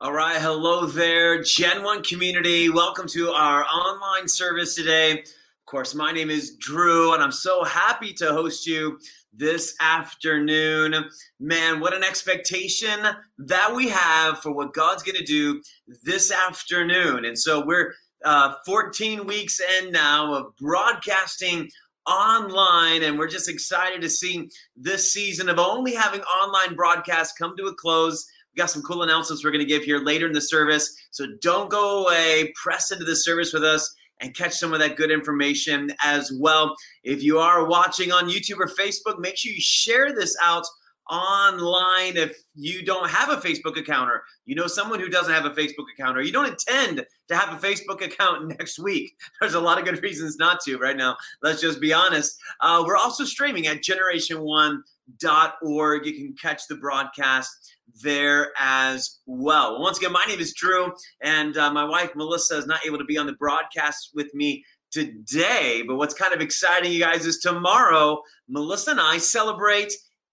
All right, hello there, Gen 1 community. Welcome to our online service today. Of course, my name is Drew, and I'm so happy to host you this afternoon. Man, what an expectation that we have for what God's going to do this afternoon. And so we're uh, 14 weeks in now of broadcasting online, and we're just excited to see this season of only having online broadcasts come to a close we got some cool announcements we're going to give here later in the service. So don't go away. Press into the service with us and catch some of that good information as well. If you are watching on YouTube or Facebook, make sure you share this out online if you don't have a Facebook account or you know someone who doesn't have a Facebook account or you don't intend to have a Facebook account next week. There's a lot of good reasons not to right now. Let's just be honest. Uh, we're also streaming at generation1.org. You can catch the broadcast there as well. well once again, my name is Drew, and uh, my wife Melissa is not able to be on the broadcast with me today. But what's kind of exciting, you guys, is tomorrow, Melissa and I celebrate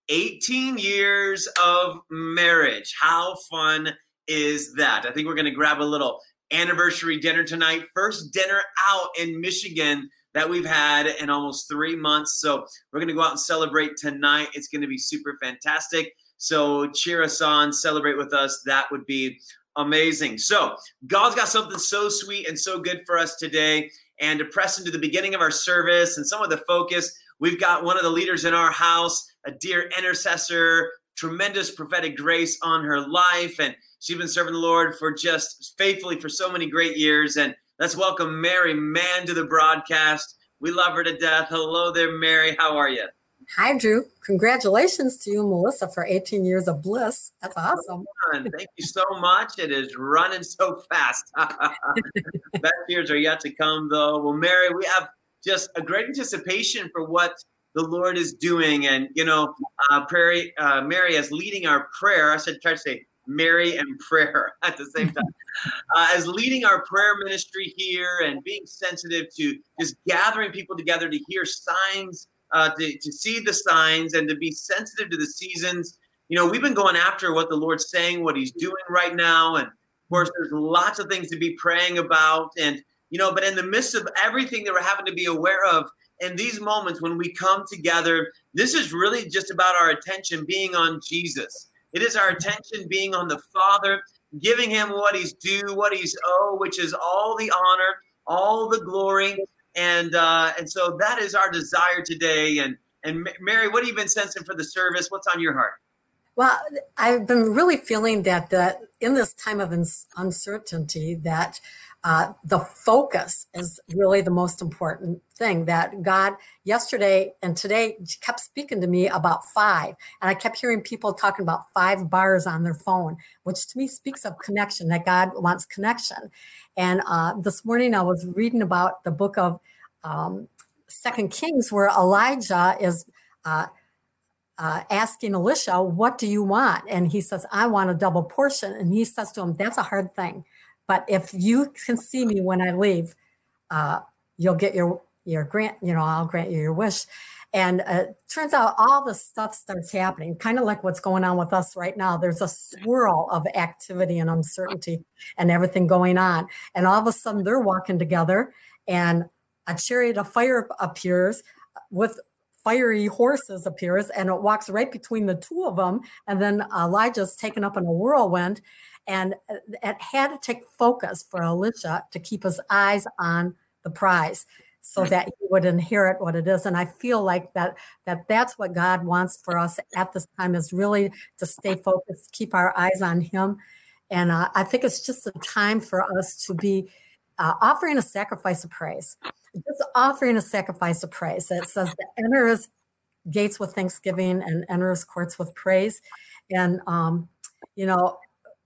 18 years of marriage. How fun is that? I think we're going to grab a little anniversary dinner tonight. First dinner out in Michigan that we've had in almost three months. So we're going to go out and celebrate tonight. It's going to be super fantastic. So cheer us on, celebrate with us. That would be amazing. So God's got something so sweet and so good for us today. And to press into the beginning of our service and some of the focus, we've got one of the leaders in our house, a dear intercessor, tremendous prophetic grace on her life. And she's been serving the Lord for just faithfully for so many great years. And let's welcome Mary Mann to the broadcast. We love her to death. Hello there, Mary. How are you? Hi, Drew. Congratulations to you, Melissa, for 18 years of bliss. That's awesome. Thank you so much. It is running so fast. Best years are yet to come, though. Well, Mary, we have just a great anticipation for what the Lord is doing. And, you know, uh, Prairie, uh, Mary, is leading our prayer, I should try to say Mary and prayer at the same time, uh, as leading our prayer ministry here and being sensitive to just gathering people together to hear signs uh, to, to see the signs and to be sensitive to the seasons. You know, we've been going after what the Lord's saying, what He's doing right now. And of course, there's lots of things to be praying about. And, you know, but in the midst of everything that we're having to be aware of, in these moments when we come together, this is really just about our attention being on Jesus. It is our attention being on the Father, giving him what he's due, what he's owed, which is all the honor, all the glory, and uh, and so that is our desire today. And and Mary, what have you been sensing for the service? What's on your heart? Well, I've been really feeling that that in this time of uncertainty, that uh, the focus is really the most important thing. That God yesterday and today kept speaking to me about five, and I kept hearing people talking about five bars on their phone, which to me speaks of connection. That God wants connection, and uh, this morning I was reading about the book of um, Second Kings, where Elijah is uh, uh, asking Elisha, "What do you want?" And he says, "I want a double portion." And he says to him, "That's a hard thing, but if you can see me when I leave, uh, you'll get your your grant. You know, I'll grant you your wish." And uh, turns out all the stuff starts happening, kind of like what's going on with us right now. There's a swirl of activity and uncertainty and everything going on. And all of a sudden, they're walking together, and a chariot of fire appears with fiery horses appears and it walks right between the two of them and then elijah's taken up in a whirlwind and it had to take focus for elisha to keep his eyes on the prize so that he would inherit what it is and i feel like that that that's what god wants for us at this time is really to stay focused keep our eyes on him and uh, i think it's just a time for us to be uh, offering a sacrifice of praise just offering a sacrifice of praise. It says to enter his gates with thanksgiving and enter his courts with praise and um, you know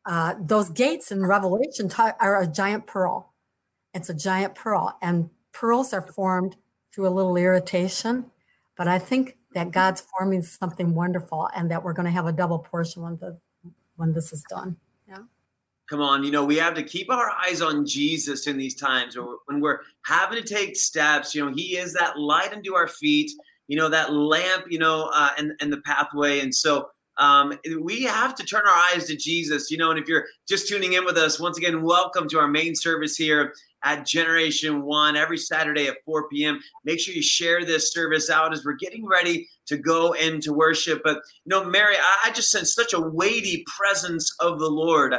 uh, those gates in revelation are a giant pearl it's a giant pearl and pearls are formed through a little irritation, but I think that God's forming something wonderful and that we're going to have a double portion when the when this is done. Yeah. Come on, you know, we have to keep our eyes on Jesus in these times when we're having to take steps. You know, He is that light unto our feet, you know, that lamp, you know, uh, and, and the pathway. And so um, we have to turn our eyes to Jesus, you know. And if you're just tuning in with us, once again, welcome to our main service here at Generation One every Saturday at 4 p.m. Make sure you share this service out as we're getting ready to go into worship. But you know, Mary, I, I just sense such a weighty presence of the Lord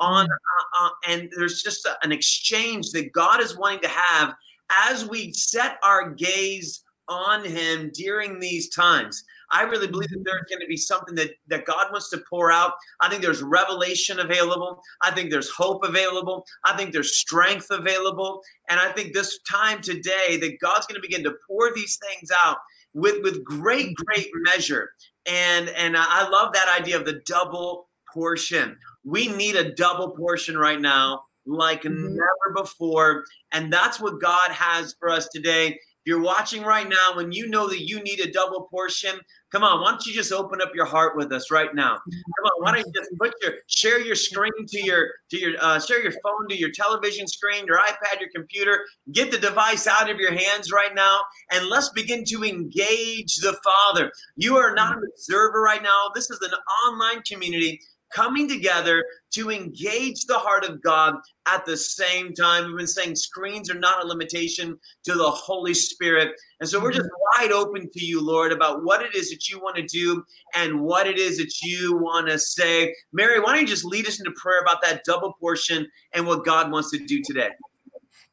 on, uh, uh, and there's just a, an exchange that God is wanting to have as we set our gaze on Him during these times. I really believe that there's going to be something that, that God wants to pour out. I think there's revelation available. I think there's hope available. I think there's strength available. And I think this time today that God's going to begin to pour these things out with, with great, great measure. And, and I love that idea of the double portion. We need a double portion right now like mm-hmm. never before. And that's what God has for us today. You're watching right now and you know that you need a double portion, come on, why don't you just open up your heart with us right now? Come on, why don't you just put your share your screen to your to your uh, share your phone to your television screen, your iPad, your computer. Get the device out of your hands right now, and let's begin to engage the Father. You are not an observer right now. This is an online community coming together to engage the heart of God at the same time. We've been saying screens are not a limitation to the Holy Spirit. And so we're just mm-hmm. wide open to you, Lord, about what it is that you want to do and what it is that you want to say. Mary, why don't you just lead us into prayer about that double portion and what God wants to do today?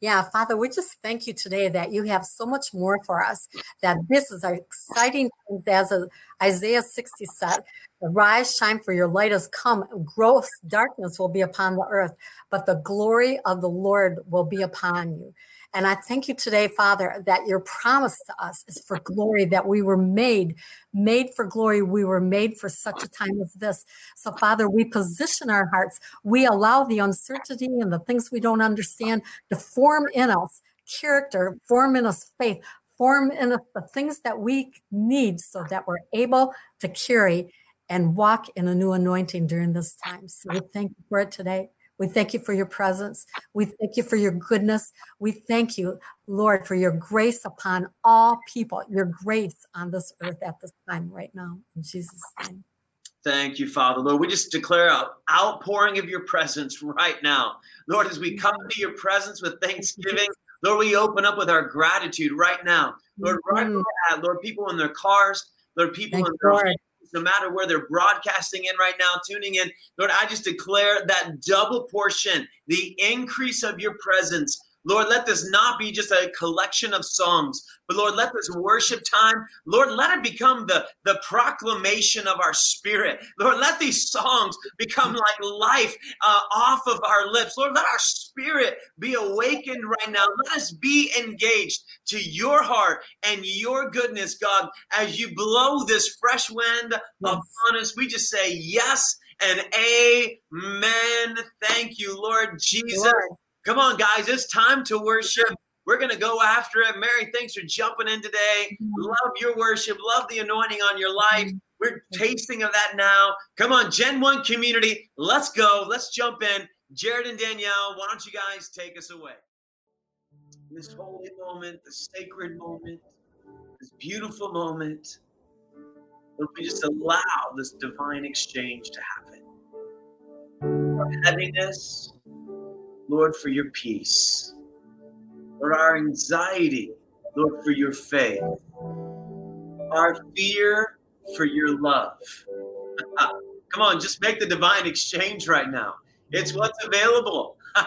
Yeah, Father, we just thank you today that you have so much more for us, that this is exciting as Isaiah 60 said, Arise, shine, for your light has come. Gross darkness will be upon the earth, but the glory of the Lord will be upon you. And I thank you today, Father, that your promise to us is for glory, that we were made, made for glory. We were made for such a time as this. So, Father, we position our hearts. We allow the uncertainty and the things we don't understand to form in us character, form in us faith, form in us the things that we need so that we're able to carry and walk in a new anointing during this time. So we thank you for it today. We thank you for your presence. We thank you for your goodness. We thank you, Lord, for your grace upon all people, your grace on this earth at this time right now. In Jesus' name. Thank you, Father. Lord, we just declare an outpouring of your presence right now. Lord, as we come to your presence with thanksgiving, Lord, we open up with our gratitude right now. Lord, right mm-hmm. Lord, people in their cars, Lord, people Thank in their no matter where they're broadcasting in right now, tuning in. Lord, I just declare that double portion, the increase of your presence Lord, let this not be just a collection of songs, but Lord, let this worship time, Lord, let it become the, the proclamation of our spirit. Lord, let these songs become like life uh, off of our lips. Lord, let our spirit be awakened right now. Let us be engaged to your heart and your goodness, God, as you blow this fresh wind yes. upon us. We just say yes and amen. Thank you, Lord Jesus. Lord. Come on, guys, it's time to worship. We're going to go after it. Mary, thanks for jumping in today. Love your worship. Love the anointing on your life. We're tasting of that now. Come on, Gen 1 community, let's go. Let's jump in. Jared and Danielle, why don't you guys take us away? This holy moment, the sacred moment, this beautiful moment, if we just allow this divine exchange to happen. Heaviness, Lord, for your peace. Lord, our anxiety, Lord, for your faith. Our fear for your love. Come on, just make the divine exchange right now. It's what's available.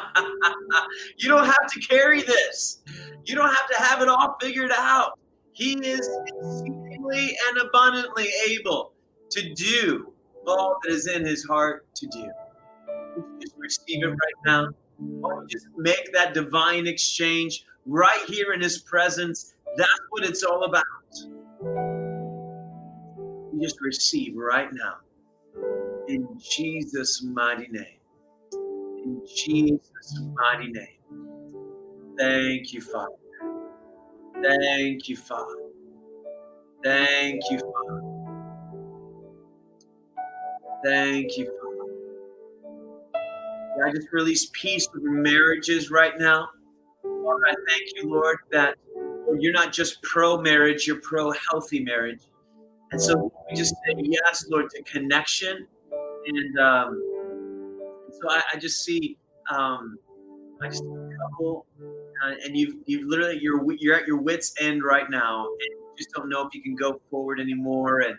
you don't have to carry this. You don't have to have it all figured out. He is exceedingly and abundantly able to do all that is in his heart to do. Just receive it right now. Why just make that divine exchange right here in his presence? That's what it's all about. You just receive right now. In Jesus' mighty name. In Jesus' mighty name. Thank you, Father. Thank you, Father. Thank you, Father. Thank you, Father. I just release peace over marriages right now. Lord, I thank you, Lord, that you're not just pro marriage, you're pro healthy marriage. And so we just say yes, Lord, to connection. And um, so I, I just see, um, I just see a couple, uh, and you've you've literally you're you're at your wits end right now, and you just don't know if you can go forward anymore, and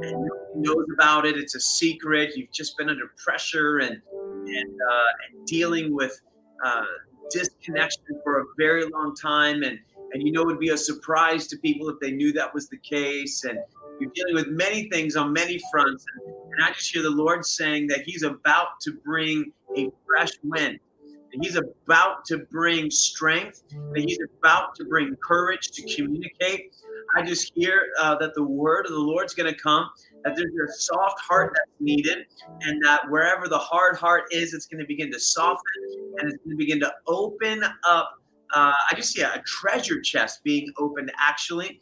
and nobody knows about it. It's a secret. You've just been under pressure and and, uh, and dealing with uh, disconnection for a very long time, and and you know it would be a surprise to people if they knew that was the case, and you're dealing with many things on many fronts, and, and I just hear the Lord saying that He's about to bring a fresh wind. He's about to bring strength, that he's about to bring courage to communicate, I just hear uh, that the word of the Lord's going to come, that there's a soft heart that's needed, and that wherever the hard heart is, it's going to begin to soften and it's going to begin to open up. Uh, I just see a, treasure chest being opened actually.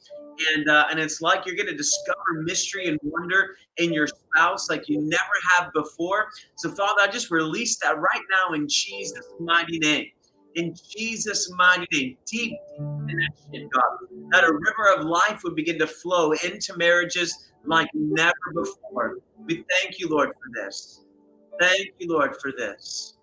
And, uh, and it's like you're going to discover mystery and wonder in your spouse like you never have before. So, Father, I just release that right now in Jesus' mighty name in Jesus' mighty name. Deep connection, God. That a river of life would begin to flow into marriages like never before. We thank you, Lord, for this. Thank you, Lord, for this.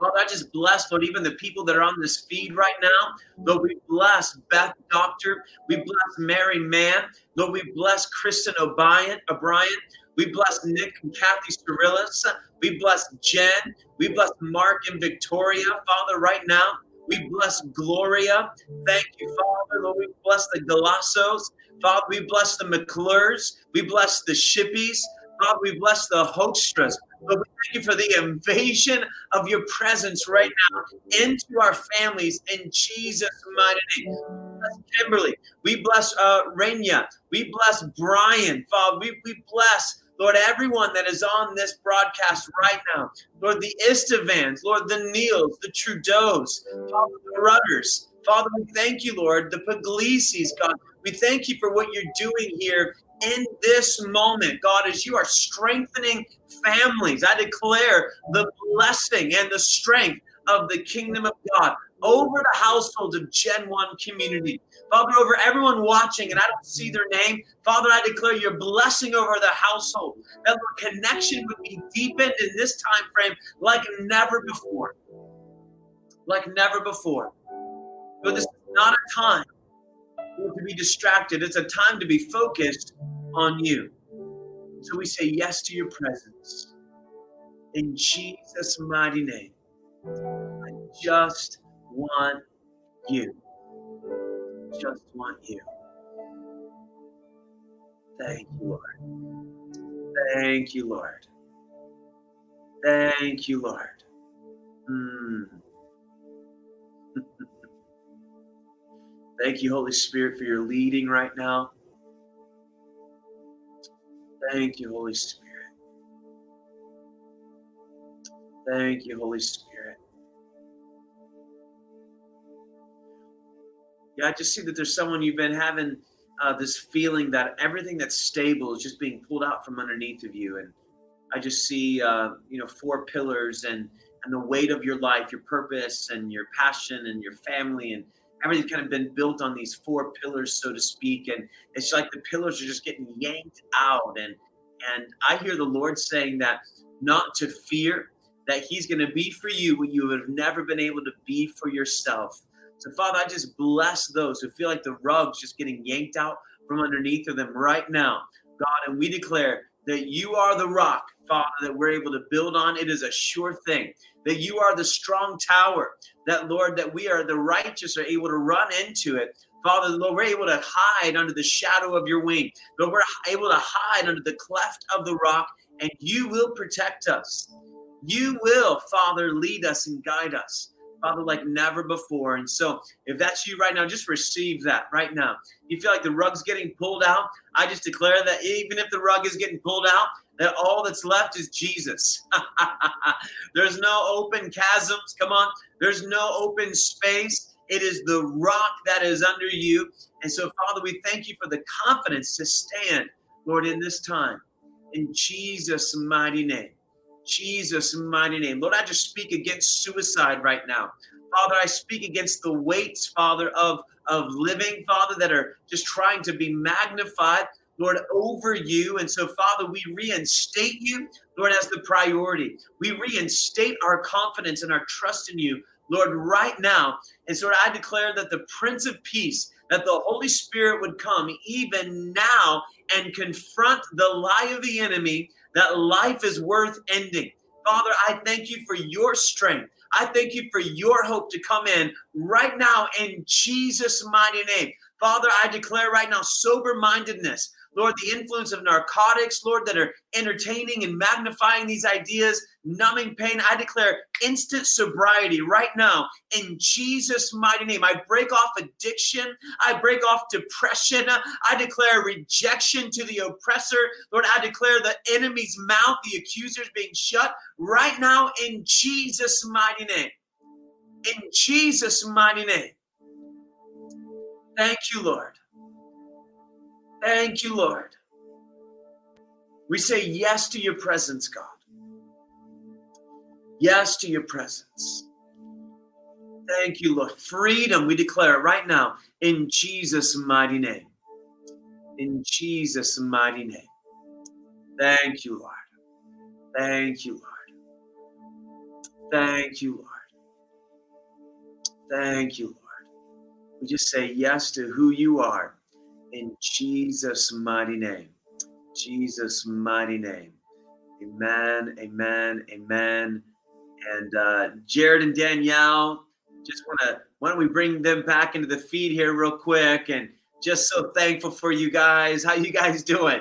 Lord, I just bless, Lord, even the people that are on this feed right now. Lord, we bless Beth Doctor. We bless Mary Mann. Lord, we bless Kristen O'Brien. O'Brien. We bless Nick and Kathy Cirillis. We bless Jen. We bless Mark and Victoria, Father, right now. We bless Gloria. Thank you, Father. Lord, we bless the Galassos. Father, we bless the McClures. We bless the Shippies. Father, we bless the Hostras. But we thank you for the invasion of your presence right now into our families in Jesus' mighty name. We bless Kimberly. We bless uh, Rainia. We bless Brian. Father, we, we bless Lord, everyone that is on this broadcast right now, Lord, the Istavans, Lord, the Neils, the Trudeaus, Father, the Rudders, Father, we thank you, Lord, the Pugliese, God. We thank you for what you're doing here in this moment, God, as you are strengthening families. I declare the blessing and the strength of the kingdom of God over the households of Gen 1 community. Father, over everyone watching, and I don't see their name, Father, I declare your blessing over the household. That the connection would be deepened in this time frame like never before. Like never before. But this is not a time to be distracted. It's a time to be focused on you. So we say yes to your presence. In Jesus' mighty name. I just want you just want you. Thank you, Lord. Thank you, Lord. Thank you, Lord. Mm. Thank you, Holy Spirit, for your leading right now. Thank you, Holy Spirit. Thank you, Holy Spirit. Yeah, I just see that there's someone you've been having uh, this feeling that everything that's stable is just being pulled out from underneath of you, and I just see uh, you know four pillars and and the weight of your life, your purpose, and your passion, and your family, and everything's kind of been built on these four pillars, so to speak. And it's like the pillars are just getting yanked out, and and I hear the Lord saying that not to fear, that He's going to be for you what you have never been able to be for yourself so, Father, I just bless those who feel like the rug's just getting yanked out from underneath of them right now, God. And we declare that you are the rock, Father, that we're able to build on. It is a sure thing. That you are the strong tower, that, Lord, that we are the righteous are able to run into it. Father, Lord, we're able to hide under the shadow of your wing. but we're able to hide under the cleft of the rock, and you will protect us. You will, Father, lead us and guide us. Father, like never before. And so, if that's you right now, just receive that right now. You feel like the rug's getting pulled out. I just declare that even if the rug is getting pulled out, that all that's left is Jesus. There's no open chasms. Come on. There's no open space. It is the rock that is under you. And so, Father, we thank you for the confidence to stand, Lord, in this time. In Jesus' mighty name. Jesus' mighty name. Lord, I just speak against suicide right now. Father, I speak against the weights, Father, of, of living, Father, that are just trying to be magnified. Lord, over you. And so, Father, we reinstate you, Lord, as the priority. We reinstate our confidence and our trust in you, Lord, right now. And so, I declare that the Prince of Peace, that the Holy Spirit would come even now and confront the lie of the enemy that life is worth ending. Father, I thank you for your strength. I thank you for your hope to come in right now in Jesus' mighty name. Father, I declare right now sober mindedness. Lord, the influence of narcotics, Lord, that are entertaining and magnifying these ideas, numbing pain. I declare instant sobriety right now in Jesus' mighty name. I break off addiction. I break off depression. I declare rejection to the oppressor. Lord, I declare the enemy's mouth, the accusers being shut right now in Jesus' mighty name. In Jesus' mighty name. Thank you, Lord. Thank you, Lord. We say yes to your presence, God. Yes to your presence. Thank you, Lord. Freedom, we declare it right now in Jesus' mighty name. In Jesus' mighty name. Thank you, Lord. Thank you, Lord. Thank you, Lord. Thank you, Lord. We just say yes to who you are in Jesus' mighty name. Jesus' mighty name. Amen, amen, amen. And uh, Jared and Danielle, just want to, why don't we bring them back into the feed here real quick? And just so thankful for you guys. How you guys doing?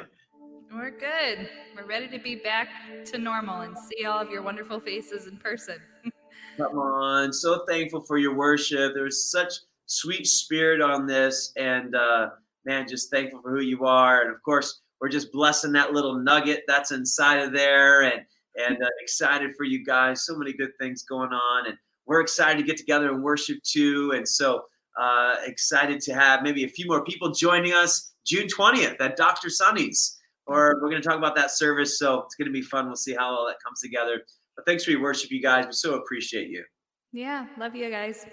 We're good. We're ready to be back to normal and see all of your wonderful faces in person. Come on. So thankful for your worship. There's such sweet spirit on this. And, uh, man, just thankful for who you are. And of course, we're just blessing that little nugget that's inside of there and, and uh, excited for you guys. So many good things going on. And we're excited to get together and worship too. And so uh, excited to have maybe a few more people joining us June 20th at Dr. Sonny's. Or we're going to talk about that service. So it's going to be fun. We'll see how all that comes together. But thanks for your worship, you guys. We so appreciate you. Yeah, love you guys.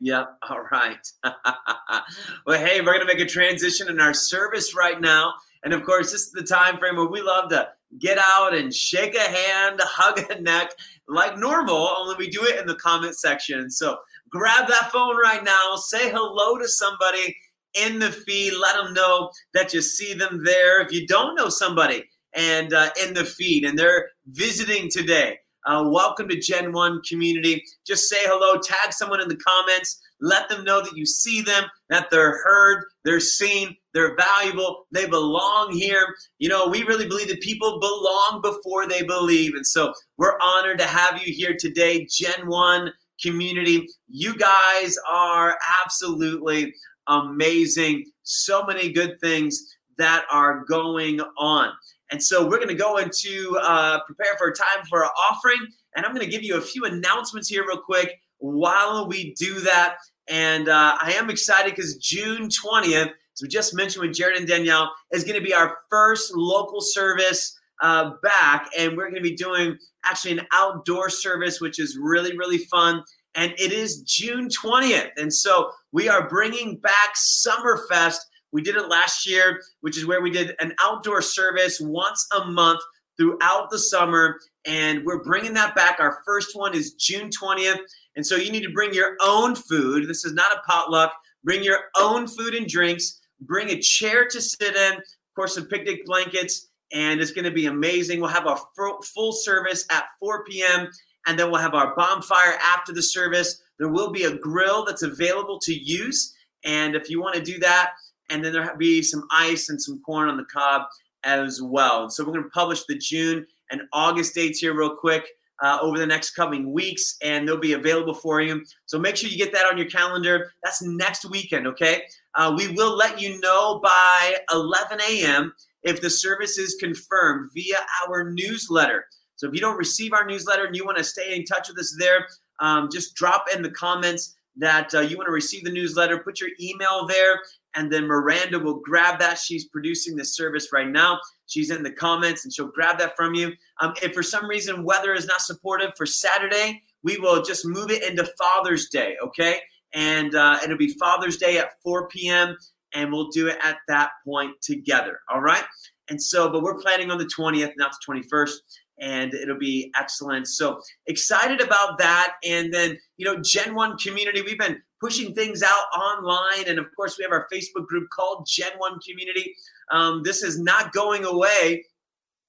Yep. All right. well, hey, we're to make a transition in our service right now. And of course, this is the time frame where we love to get out and shake a hand, hug a neck like normal, only we do it in the comment section. So grab that phone right now, say hello to somebody in the feed, let them know that you see them there. If you don't know somebody and uh, in the feed and they're visiting today, uh, welcome to Gen 1 community. Just say hello, tag someone in the comments, let them know that you see them, that they're heard, they're seen, they're valuable, they belong here. You know, we really believe that people belong before they believe. And so we're honored to have you here today, Gen 1 community. You guys are absolutely amazing. So many good things that are going on. And so we're going to go into uh, prepare for a time for our offering. And I'm going to give you a few announcements here, real quick, while we do that. And uh, I am excited because June 20th, as we just mentioned with Jared and Danielle, is going to be our first local service uh, back. And we're going to be doing actually an outdoor service, which is really, really fun. And it is June 20th. And so we are bringing back Summerfest we did it last year, which is where we did an outdoor service once a month throughout the summer. And we're bringing that back. Our first one is June 20th. And so you need to bring your own food. This is not a potluck. Bring your own food and drinks. Bring a chair to sit in, of course, some picnic blankets. And it's going to be amazing. We'll have a full service at 4 p.m. And then we'll have our bonfire after the service. There will be a grill that's available to use. And if you want to do that, and then there'll be some ice and some corn on the cob as well. So we're going to publish the June and August dates here real quick uh, over the next coming weeks, and they'll be available for you. So make sure you get that on your calendar. That's next weekend, okay? Uh, we will let you know by 11 a.m. if the service is confirmed via our newsletter. So if you don't receive our newsletter and you want to stay in touch with us there, um, just drop in the comments that uh, you want to receive the newsletter. Put your email there, and then Miranda will grab that. She's producing the service right now. She's in the comments and she'll grab that from you. Um, if for some reason weather is not supportive for Saturday, we will just move it into Father's Day, okay? And uh, it'll be Father's Day at 4 p.m. and we'll do it at that point together. All right. And so, but we're planning on the 20th, not the 21st, and it'll be excellent. So excited about that. And then, you know, Gen 1 community, we've been pushing things out online. And of course, we have our Facebook group called Gen 1 Community. Um, this is not going away.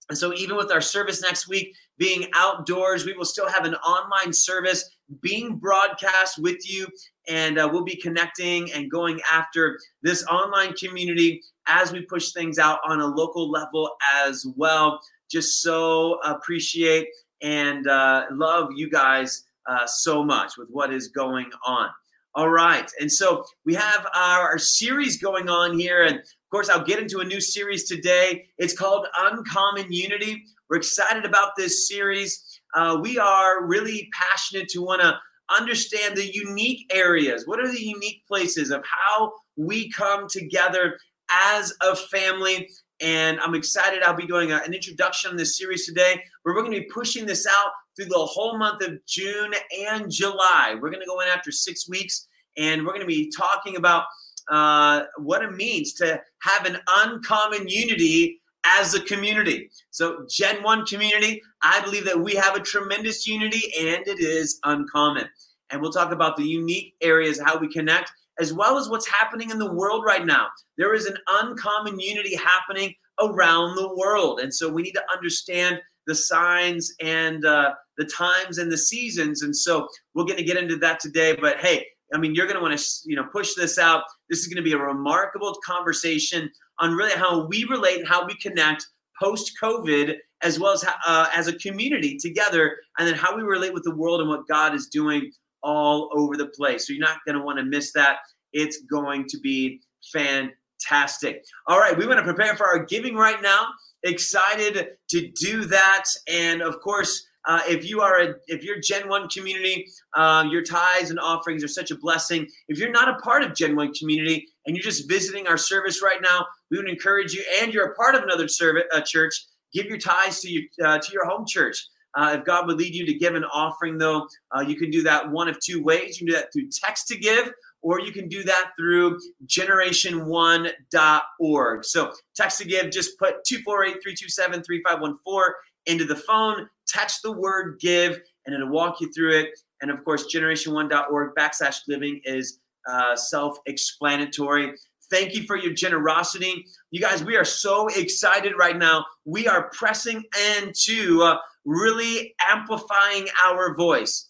And so, even with our service next week being outdoors, we will still have an online service being broadcast with you. And uh, we'll be connecting and going after this online community as we push things out on a local level as well. Just so appreciate and uh, love you guys uh, so much with what is going on. All right. And so we have our, our, series going on here. And of course, I'll get into a new series today. It's called Uncommon Unity. We're excited about this series. Uh, we are really passionate to want to understand the unique areas. What are the unique places of how we come together as a family? And I'm excited. I'll be doing an introduction on this series today where we're going to be pushing this out through the whole month of June and July. We're going to go in after six weeks and we're going to be talking about uh, what it means to have an uncommon unity as a community. So, Gen 1 community, I believe that we have a tremendous unity and it is uncommon. And we'll talk about the unique areas, how we connect, as well as what's happening in the world right now. There is an uncommon unity happening around the world. And so we need to understand the signs and uh, the times and the seasons. And so we're going to get into that today. But hey, I mean, you're going to want to you know push this out. This is going to be a remarkable conversation on really how we relate and how we connect post COVID, as well as uh, as a community together, and then how we relate with the world and what God is doing all over the place. So you're not going to want to miss that. It's going to be fantastic. All right, we want to prepare for our giving right now. Excited to do that, and of course uh, if you are a if you're Gen One community, uh, your tithes and offerings are such a blessing. If you're not a part of Gen One community and you're just visiting our service right now, we would encourage you. And you're a part of another service, uh, church, give your tithes to your uh, to your home church. Uh, if God would lead you to give an offering, though, uh, you can do that one of two ways. You can do that through text to give, or you can do that through generation1.org. So text to give, just put 248 327 3514 into the phone, text the word give, and it'll walk you through it. And of course, generation1.org backslash living is uh, self explanatory. Thank you for your generosity. You guys, we are so excited right now. We are pressing into uh, really amplifying our voice.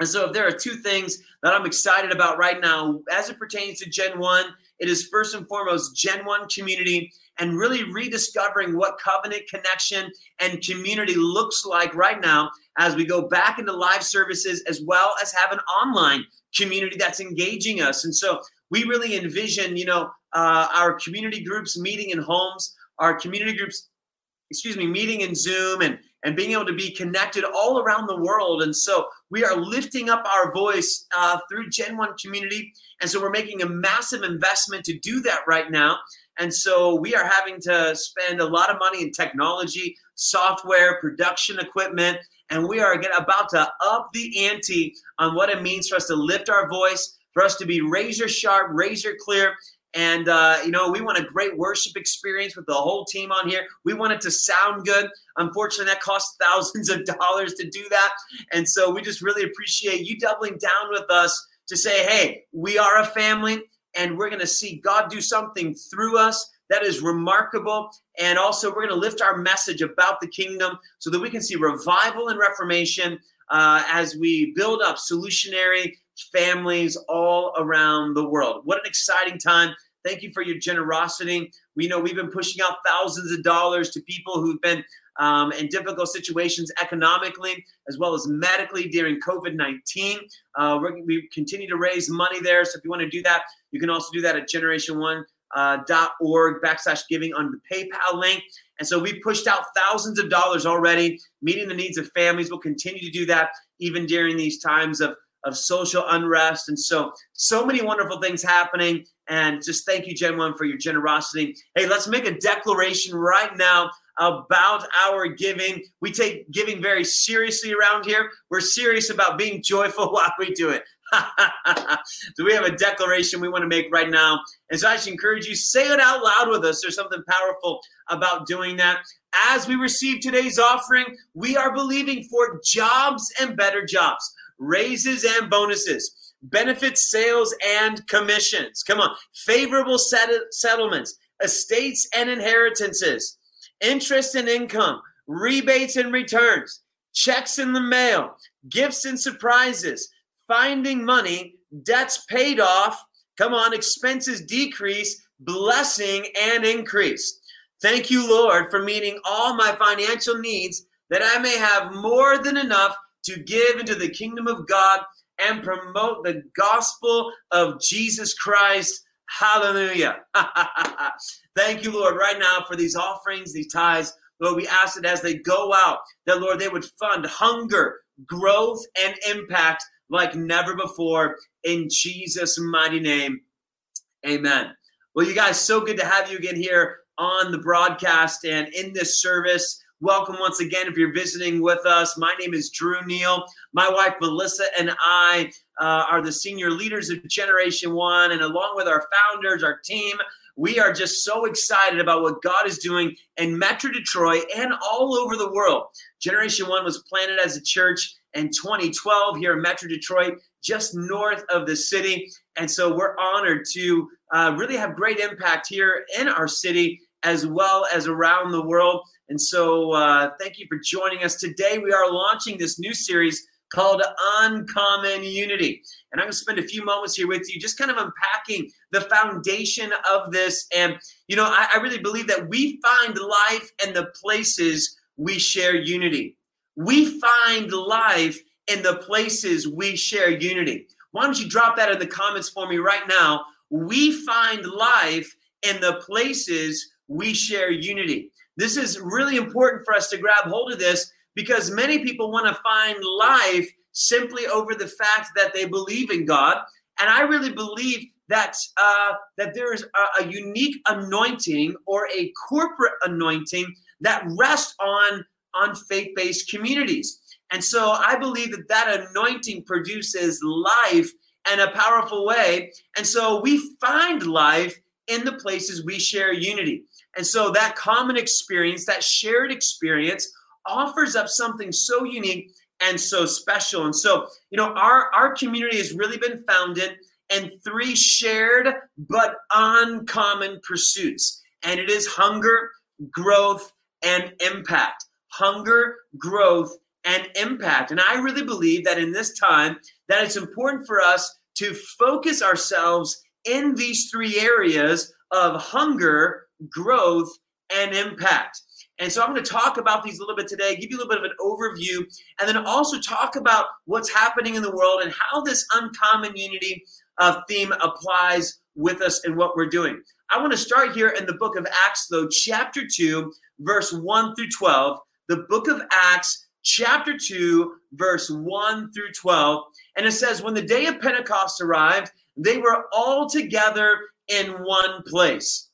And so, if there are two things that I'm excited about right now as it pertains to Gen 1, it is first and foremost Gen 1 community and really rediscovering what covenant connection and community looks like right now as we go back into live services as well as have an online community that's engaging us. And so we really envision, you know, uh, our community groups meeting in homes, our community groups, excuse me, meeting in Zoom and and being able to be connected all around the world. And so we are lifting up our voice uh, through Gen 1 community. And so we're making a massive investment to do that right now. And so we are having to spend a lot of money in technology, software, production equipment, and we are again about to up the ante on what it means for us to lift our voice, for us to be razor sharp, razor clear. And, uh, you know, we want a great worship experience with the whole team on here. We want it to sound good. Unfortunately, that costs thousands of dollars to do that. And so we just really appreciate you doubling down with us to say, hey, we are a family and we're going to see God do something through us that is remarkable. And also, we're going to lift our message about the kingdom so that we can see revival and reformation uh, as we build up solutionary families all around the world. What an exciting time! Thank you for your generosity. We know we've been pushing out thousands of dollars to people who've been um, in difficult situations economically as well as medically during COVID 19. Uh, we continue to raise money there. So if you want to do that, you can also do that at generation1.org uh, backslash giving on the PayPal link. And so we pushed out thousands of dollars already, meeting the needs of families. We'll continue to do that even during these times of, of social unrest. And so, so many wonderful things happening. And just thank you, Gen 1, for your generosity. Hey, let's make a declaration right now about our giving. We take giving very seriously around here. We're serious about being joyful while we do it. so we have a declaration we want to make right now. And so I should encourage you, say it out loud with us. There's something powerful about doing that. As we receive today's offering, we are believing for jobs and better jobs, raises and bonuses, benefits, sales, and commissions. Come on, favorable set- settlements, estates and inheritances, interest and income, rebates and returns, checks in the mail, gifts and surprises, finding money, debts paid off. Come on, expenses decrease, blessing and increase. Thank you, Lord, for meeting all my financial needs that I may have more than enough to give into the kingdom of God and promote the gospel of Jesus Christ. Hallelujah. Thank you, Lord, right now for these offerings, these tithes. Lord, we ask that as they go out, that, Lord, they would fund hunger, growth, and impact like never before. In Jesus' mighty name, amen. Well, you guys, so good to have you again here on the broadcast and in this service. Welcome once again if you're visiting with us. My name is Drew Neal. My wife Melissa and I uh, are the senior leaders of Generation One, and along with our founders, our team, we are just so excited about what God is doing in Metro Detroit and all over the world. Generation One was planted as a church in 2012 here in Metro Detroit, just north of the city. And so we're honored to uh, really have great impact here in our city as well as around the world. And so uh, thank you for joining us. Today, we are launching this new series called Uncommon Unity. And I'm going to spend a few moments here with you, just kind of unpacking the foundation of this. And, you know, I, I really believe that we find life in the places we share unity. We find life in the places we share unity. Why don't you drop that in the comments for me right now? We find life in the places we share unity. This is really important for us to grab hold of this because many people want to find life simply over the fact that they believe in God. And I really believe that uh, that there is a, a unique anointing or a corporate anointing that rests on on faith-based communities. And so I believe that that anointing produces life in a powerful way. And so we find life in the places we share unity. And so that common experience, that shared experience, offers up something so unique and so special. And so, you know, our, our community has really been founded in three shared but uncommon pursuits. And it is hunger, growth, and impact. Hunger, growth, and impact. And I really believe that in this time that it's important for us to focus ourselves in these three areas of hunger, growth, and impact. And so I'm going to talk about these a little bit today, give you a little bit of an overview, and then also talk about what's happening in the world and how this uncommon unity uh, theme applies with us and what we're doing. I want to start here in the book of Acts, though, chapter 2, verse 1 through 12. The book of Acts, chapter 2, verse 1 through 12. And it says, When the day of Pentecost arrived, they were all together in one place.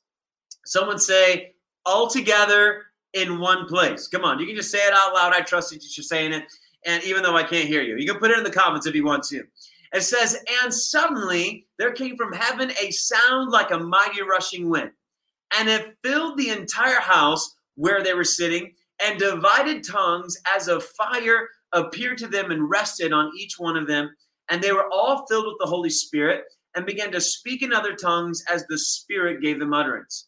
Someone say, all together in one place. Come on, you can just say it out loud. I trust that you're saying it. And even though I can't hear you, you can put it in the comments if you want to. It says, And suddenly there came from heaven a sound like a mighty rushing wind, and it filled the entire house where they were sitting, and divided tongues as of fire appeared to them and rested on each one of them. And they were all filled with the Holy Spirit and began to speak in other tongues as the Spirit gave them utterance.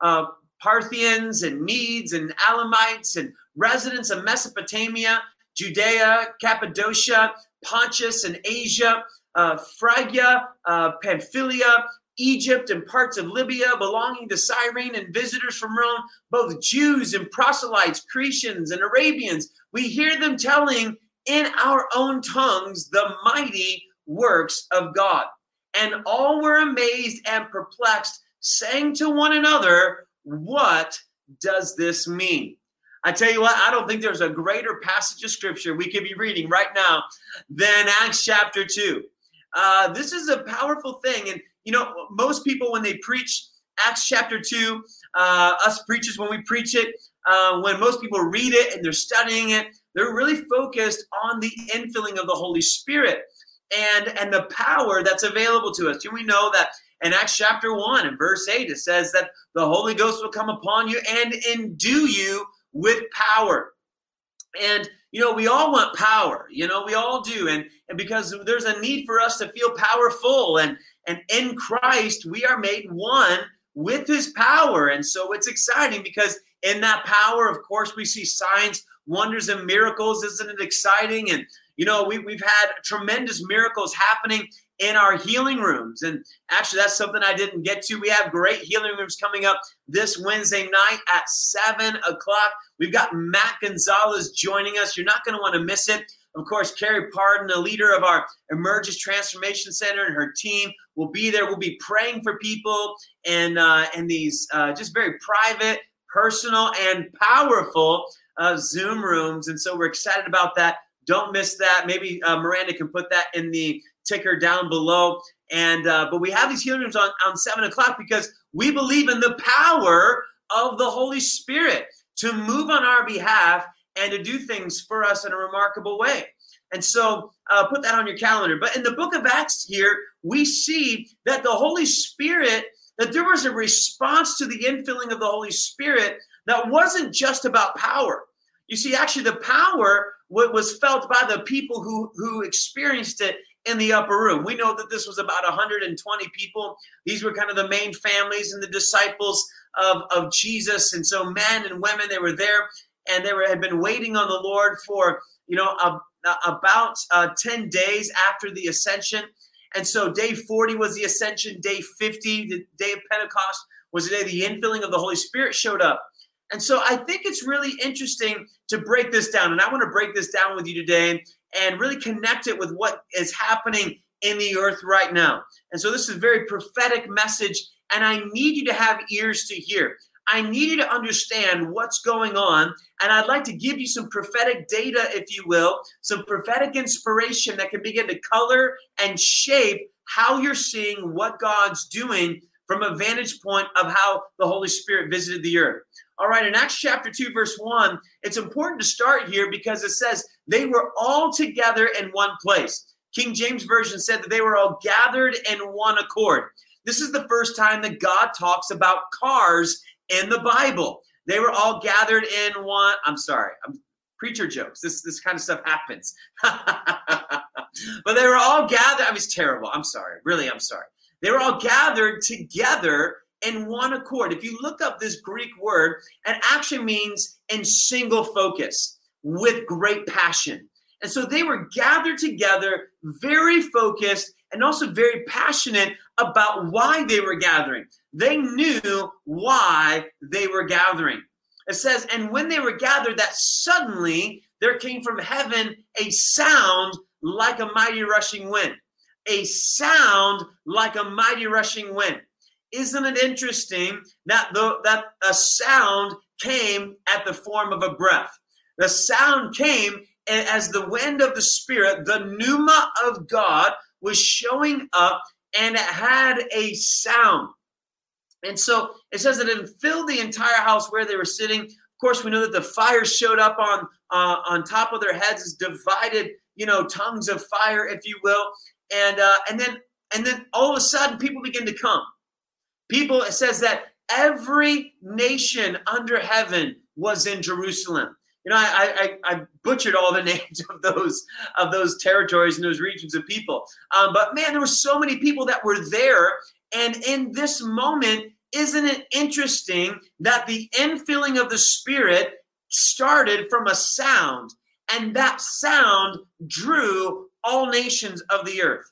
Uh, Parthians and Medes and Elamites and residents of Mesopotamia, Judea, Cappadocia, Pontus and Asia, uh, Phrygia, uh, Pamphylia, Egypt, and parts of Libya belonging to Cyrene, and visitors from Rome, both Jews and proselytes, Cretians and Arabians. We hear them telling in our own tongues the mighty works of God. And all were amazed and perplexed, saying to one another, What does this mean? I tell you what, I don't think there's a greater passage of scripture we could be reading right now than Acts chapter 2. Uh, this is a powerful thing. And, you know, most people, when they preach Acts chapter 2, uh, us preachers, when we preach it, uh, when most people read it and they're studying it, they're really focused on the infilling of the Holy Spirit and, and the power that's available to us. Do we know that in Acts chapter 1 and verse 8, it says that the Holy Ghost will come upon you and endue you with power. And you know, we all want power. You know, we all do, and and because there's a need for us to feel powerful, and and in Christ we are made one with His power, and so it's exciting because in that power, of course, we see signs, wonders, and miracles. Isn't it exciting? And you know, we we've had tremendous miracles happening in our healing rooms. And actually, that's something I didn't get to. We have great healing rooms coming up this Wednesday night at 7 o'clock. We've got Matt Gonzalez joining us. You're not going to want to miss it. Of course, Carrie Pardon, the leader of our Emergence Transformation Center, and her team will be there. We'll be praying for people and uh, and these uh, just very private, personal, and powerful uh, Zoom rooms. And so we're excited about that. Don't miss that. Maybe uh, Miranda can put that in the ticker down below. And uh, but we have these healing rooms on, on seven o'clock because we believe in the power of the Holy Spirit to move on our behalf and to do things for us in a remarkable way. And so uh, put that on your calendar. But in the book of Acts here, we see that the Holy Spirit, that there was a response to the infilling of the Holy Spirit that wasn't just about power. You see, actually, the power was felt by the people who, who experienced it in the upper room. We know that this was about 120 people. These were kind of the main families and the disciples of, of Jesus. And so men and women, they were there and they were, had been waiting on the Lord for, you know, a, a, about uh, 10 days after the ascension. And so day 40 was the ascension. Day 50, the day of Pentecost, was the day the infilling of the Holy Spirit showed up. And so I think it's really interesting to break this down. And I want to break this down with you today and really connect it with what is happening in the earth right now. And so this is a very prophetic message, and I need you to have ears to hear. I need you to understand what's going on, and I'd like to give you some prophetic data, if you will, some prophetic inspiration that can begin to color and shape how you're seeing what God's doing from a vantage point of how the Holy Spirit visited the earth. All right, in Acts chapter 2, verse 1, it's important to start here because it says they were all together in one place. King James Version said that they were all gathered in one accord. This is the first time that God talks about cars in the Bible. They were all gathered in one. I'm sorry, I'm preacher jokes. This this kind of stuff happens. but they were all gathered. I it's terrible. I'm sorry. Really, I'm sorry. They were all gathered together in one accord. If you look up this Greek word, it actually means in single focus with great passion. And so they were gathered together, very focused and also very passionate about why they were gathering. They knew why they were gathering. It says, and when they were gathered, that suddenly there came from heaven a sound like a mighty rushing wind. A sound like a mighty rushing wind. Isn't it interesting that the, that a sound came at the form of a breath? The sound came as the wind of the Spirit, the pneuma of God was showing up and it had a sound. And so it says that it filled the entire house where they were sitting. Of course, we know that the fire showed up on uh, on top of their heads as divided, you know, tongues of fire, if you will. And uh, and then and then all of a sudden, people begin to come. People, it says that every nation under heaven was in Jerusalem. You know, I, I, I butchered all the names of those of those territories and those regions of people. Um, but man, there were so many people that were there. And in this moment, isn't it interesting that the infilling of the Spirit started from a sound, and that sound drew all nations of the earth?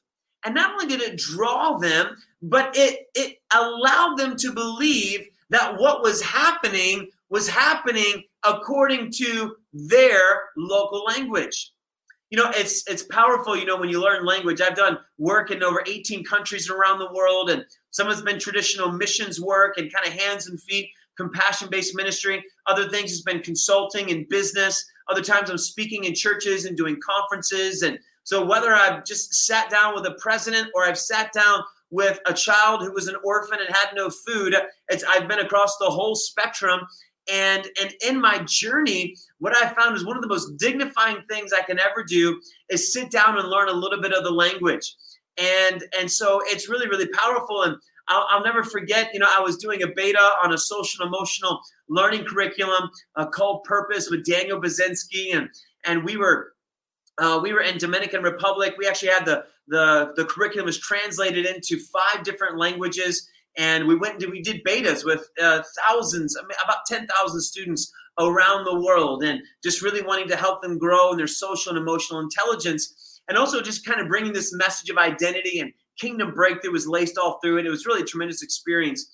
And not only did it draw them, but it, it allowed them to believe that what was happening was happening according to their local language. you know, it's it's powerful. You know, when you learn language, I've done work in over 18 countries around the world, and some has been traditional missions work and kind of hands and feet, compassion-based ministry. Other things has been consulting and business. Other times I'm speaking in churches and doing conferences. And so whether I've just sat down with a president or I've sat down with a child who was an orphan and had no food, it's I've been across the whole spectrum. And and in my journey, what I found is one of the most dignifying things I can ever do is sit down and learn a little bit of the language. And and so it's really, really powerful. And I'll, I'll, never forget, you know, I was doing a beta on a social emotional learning curriculum uh, called Purpose with Daniel Bazinski, and and we were uh, we were in Dominican Republic. We actually had the the the curriculum was translated into five different languages, and we went and we did betas with uh, thousands, I mean, about ten thousand students around the world, and just really wanting to help them grow in their social and emotional intelligence, and also just kind of bringing this message of identity and Kingdom Breakthrough was laced all through it. It was really a tremendous experience.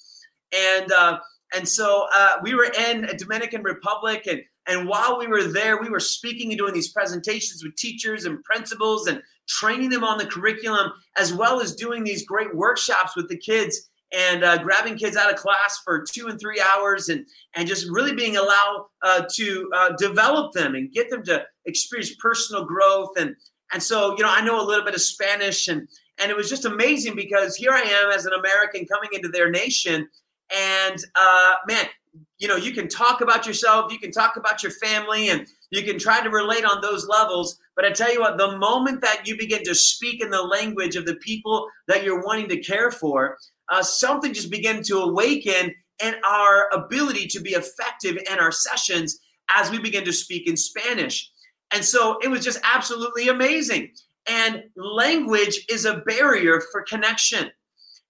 And uh, and so uh, we were in a Dominican Republic, and and while we were there, we were speaking and doing these presentations with teachers and principals and training them on the curriculum, as well as doing these great workshops with the kids and uh, grabbing kids out of class for two and three hours and and just really being allowed uh, to uh, develop them and get them to experience personal growth and and so you know I know a little bit of Spanish and and it was just amazing because here I am as an American coming into their nation. And uh, man, you know, you can talk about yourself, you can talk about your family, and you can try to relate on those levels. But I tell you what, the moment that you begin to speak in the language of the people that you're wanting to care for, uh, something just began to awaken in our ability to be effective in our sessions as we begin to speak in Spanish. And so it was just absolutely amazing. And language is a barrier for connection.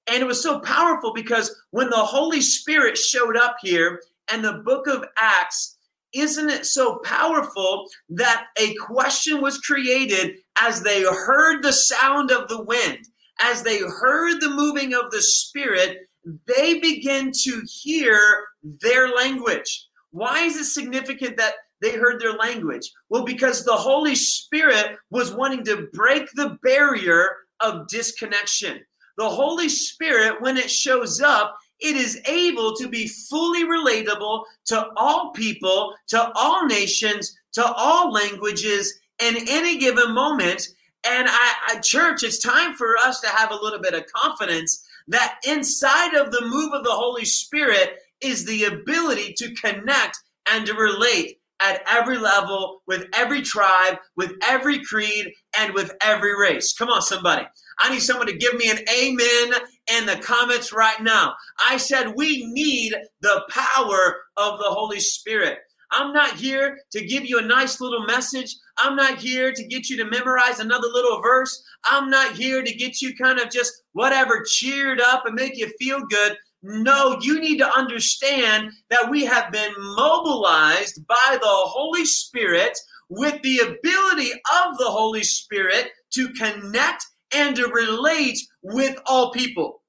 And it was so powerful because when the Holy Spirit showed up here and the book of Acts, isn't it so powerful that a question was created as they heard the sound of the wind, as they heard the moving of the Spirit, they begin to hear their language. Why is it significant that they heard their language? Well, because the Holy Spirit was wanting to break the barrier of disconnection. The Holy Spirit, when it shows up, it is able to be fully relatable to all people, to all nations, to all languages in any given moment. And I, I, church, it's time for us to have a little bit of confidence that inside of the move of the Holy Spirit is the ability to connect and to relate at every level, with every tribe, with every creed, and with every race. Come on, somebody. I need someone to give me an amen in the comments right now. I said we need the power of the Holy Spirit. I'm not here to give you a nice little message. I'm not here to get you to memorize another little verse. I'm not here to get you kind of just whatever cheered up and make you feel good. No, you need to understand that we have been mobilized by the Holy Spirit with the ability of the Holy Spirit to connect and to relate with all people.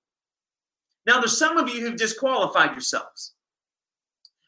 Now, there's some of you who've disqualified yourselves.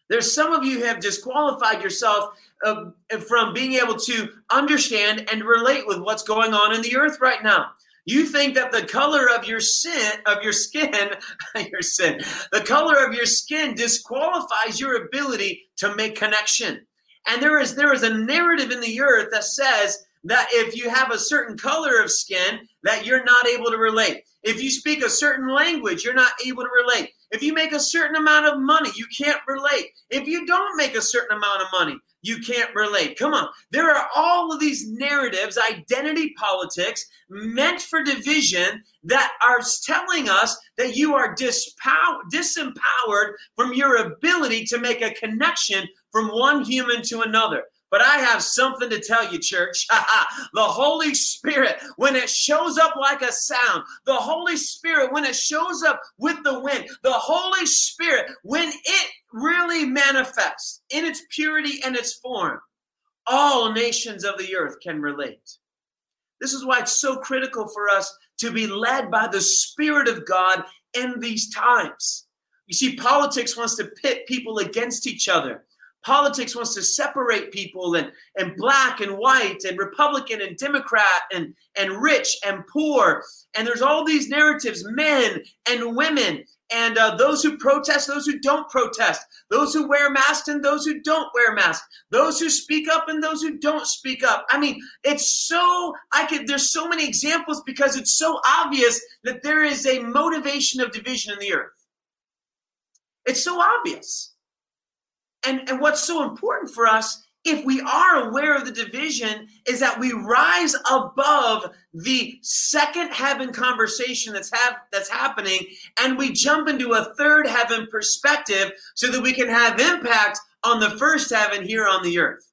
There's some of you have disqualified yourself uh, from being able to understand and relate with what's going on in the earth right now. You think that the color of your sin, of your skin, your sin, the color of your skin disqualifies your ability to make connection. And there is there is a narrative in the earth that says that if you have a certain color of skin, that you're not able to relate. If you speak a certain language, you're not able to relate. If you make a certain amount of money, you can't relate. If you don't make a certain amount of money, you can't relate. Come on. There are all of these narratives, identity politics, meant for division that are telling us that you are dispow- disempowered from your ability to make a connection from one human to another. But I have something to tell you, church. the Holy Spirit, when it shows up like a sound, the Holy Spirit, when it shows up with the wind, the Holy Spirit, when it really manifests in its purity and its form, all nations of the earth can relate. This is why it's so critical for us to be led by the Spirit of God in these times. You see, politics wants to pit people against each other. Politics wants to separate people and, and black and white and Republican and Democrat and, and rich and poor. And there's all these narratives, men and women, and uh, those who protest, those who don't protest, those who wear masks and those who don't wear masks, those who speak up and those who don't speak up. I mean, it's so, I could, there's so many examples because it's so obvious that there is a motivation of division in the earth. It's so obvious. And, and what's so important for us, if we are aware of the division, is that we rise above the second heaven conversation that's that's happening, and we jump into a third heaven perspective so that we can have impact on the first heaven here on the earth.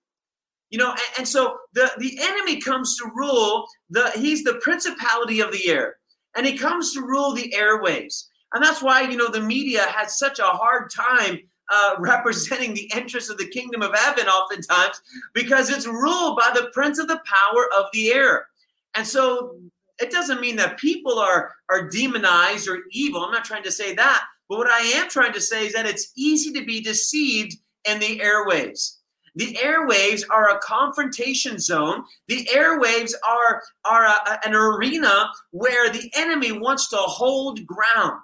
You know, and, and so the, the enemy comes to rule the he's the principality of the air, and he comes to rule the airways. And that's why, you know, the media has such a hard time uh, representing the interests of the kingdom of heaven oftentimes because it's ruled by the prince of the power of the air. And so it doesn't mean that people are, are demonized or evil. I'm not trying to say that. But what I am trying to say is that it's easy to be deceived in the airwaves. The airwaves are a confrontation zone. The airwaves are, are a, an arena where the enemy wants to hold ground.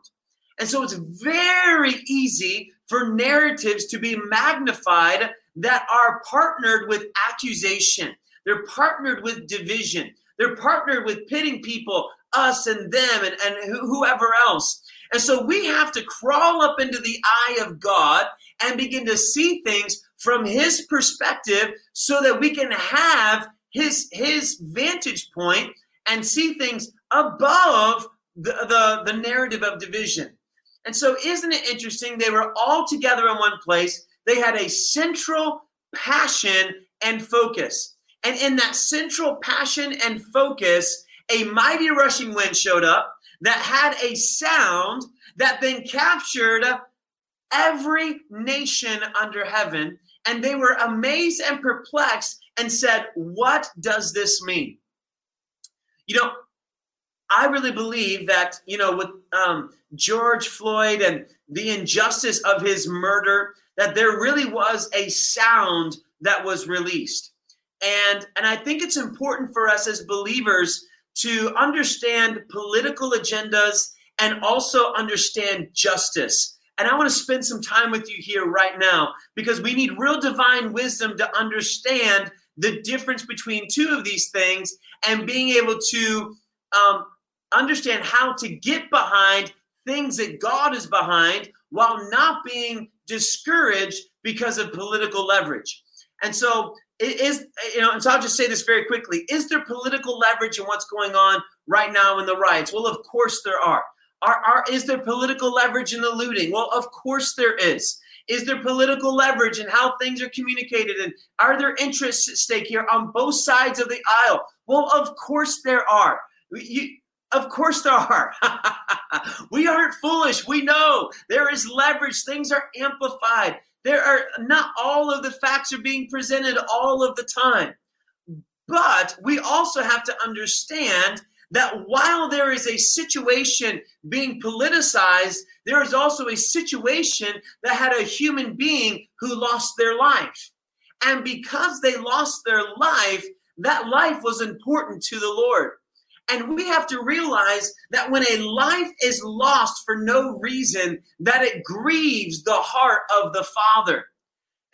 And so it's very easy for narratives to be magnified that are partnered with accusation. They're partnered with division. They're partnered with pitting people, us and them, and, and whoever else. And so we have to crawl up into the eye of God and begin to see things from his perspective so that we can have his his vantage point and see things above the, the, the narrative of division. And so, isn't it interesting? They were all together in one place. They had a central passion and focus. And in that central passion and focus, a mighty rushing wind showed up that had a sound that then captured every nation under heaven. And they were amazed and perplexed and said, What does this mean? You know, I really believe that, you know, with um, George Floyd and the injustice of his murder, that there really was a sound that was released. And, and I think it's important for us as believers to understand political agendas and also understand justice. And I want to spend some time with you here right now because we need real divine wisdom to understand the difference between two of these things and being able to um, understand how to get behind things that God is behind while not being discouraged because of political leverage. And so it is, you know, and so I'll just say this very quickly. Is there political leverage in what's going on right now in the riots? Well, of course there are. Are, are is there political leverage in the looting? Well, of course there is. Is there political leverage in how things are communicated? And are there interests at stake here on both sides of the aisle? Well, of course there are. You, of course there are. we aren't foolish. We know there is leverage. Things are amplified. There are not all of the facts are being presented all of the time. But we also have to understand that while there is a situation being politicized, there is also a situation that had a human being who lost their life. And because they lost their life, that life was important to the Lord. And we have to realize that when a life is lost for no reason, that it grieves the heart of the Father.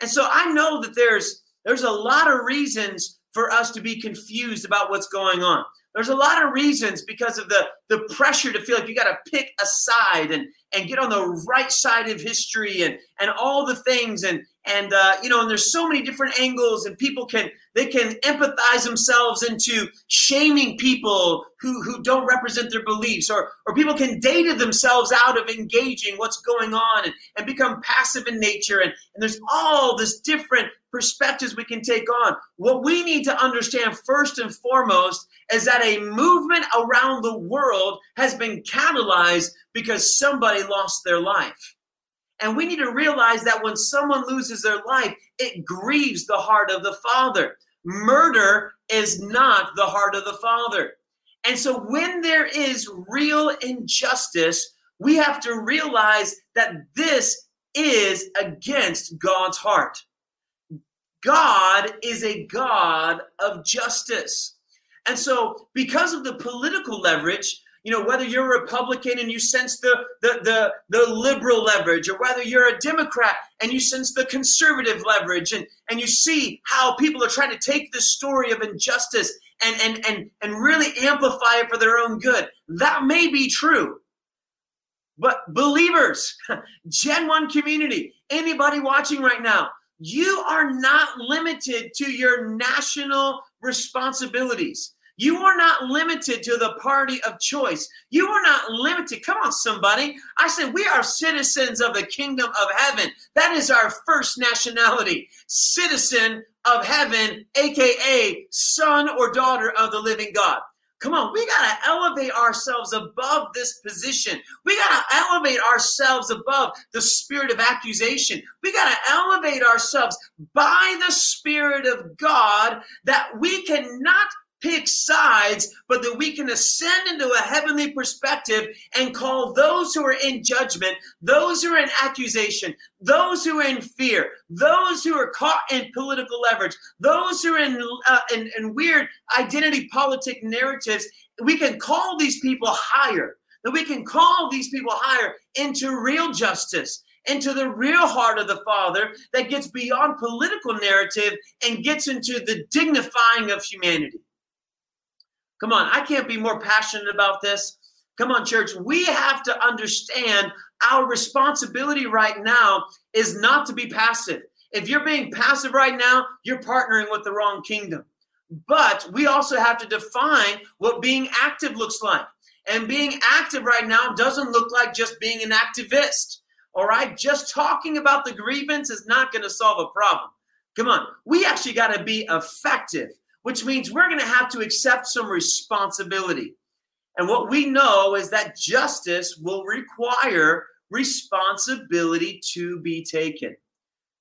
And so I know that there's there's a lot of reasons for us to be confused about what's going on. There's a lot of reasons because of the the pressure to feel like you got to pick a side and and get on the right side of history and and all the things and and uh, you know and there's so many different angles and people can they can empathize themselves into shaming people who who don't represent their beliefs or or people can data themselves out of engaging what's going on and, and become passive in nature and, and there's all this different perspectives we can take on what we need to understand first and foremost is that a movement around the world has been catalyzed because somebody lost their life. And we need to realize that when someone loses their life, it grieves the heart of the Father. Murder is not the heart of the Father. And so when there is real injustice, we have to realize that this is against God's heart. God is a God of justice. And so, because of the political leverage, you know, whether you're a Republican and you sense the, the, the, the liberal leverage, or whether you're a Democrat and you sense the conservative leverage, and, and you see how people are trying to take this story of injustice and, and, and, and really amplify it for their own good. That may be true. But believers, Gen 1 community, anybody watching right now, you are not limited to your national responsibilities. You are not limited to the party of choice. You are not limited. Come on, somebody. I said, we are citizens of the kingdom of heaven. That is our first nationality. Citizen of heaven, AKA son or daughter of the living God. Come on, we got to elevate ourselves above this position. We got to elevate ourselves above the spirit of accusation. We got to elevate ourselves by the Spirit of God that we cannot pick sides, but that we can ascend into a heavenly perspective and call those who are in judgment, those who are in accusation, those who are in fear, those who are caught in political leverage, those who are in, uh, in, in weird identity politic narratives, we can call these people higher. That we can call these people higher into real justice, into the real heart of the Father that gets beyond political narrative and gets into the dignifying of humanity. Come on, I can't be more passionate about this. Come on, church. We have to understand our responsibility right now is not to be passive. If you're being passive right now, you're partnering with the wrong kingdom. But we also have to define what being active looks like. And being active right now doesn't look like just being an activist. All right? Just talking about the grievance is not going to solve a problem. Come on. We actually got to be effective which means we're going to have to accept some responsibility. And what we know is that justice will require responsibility to be taken.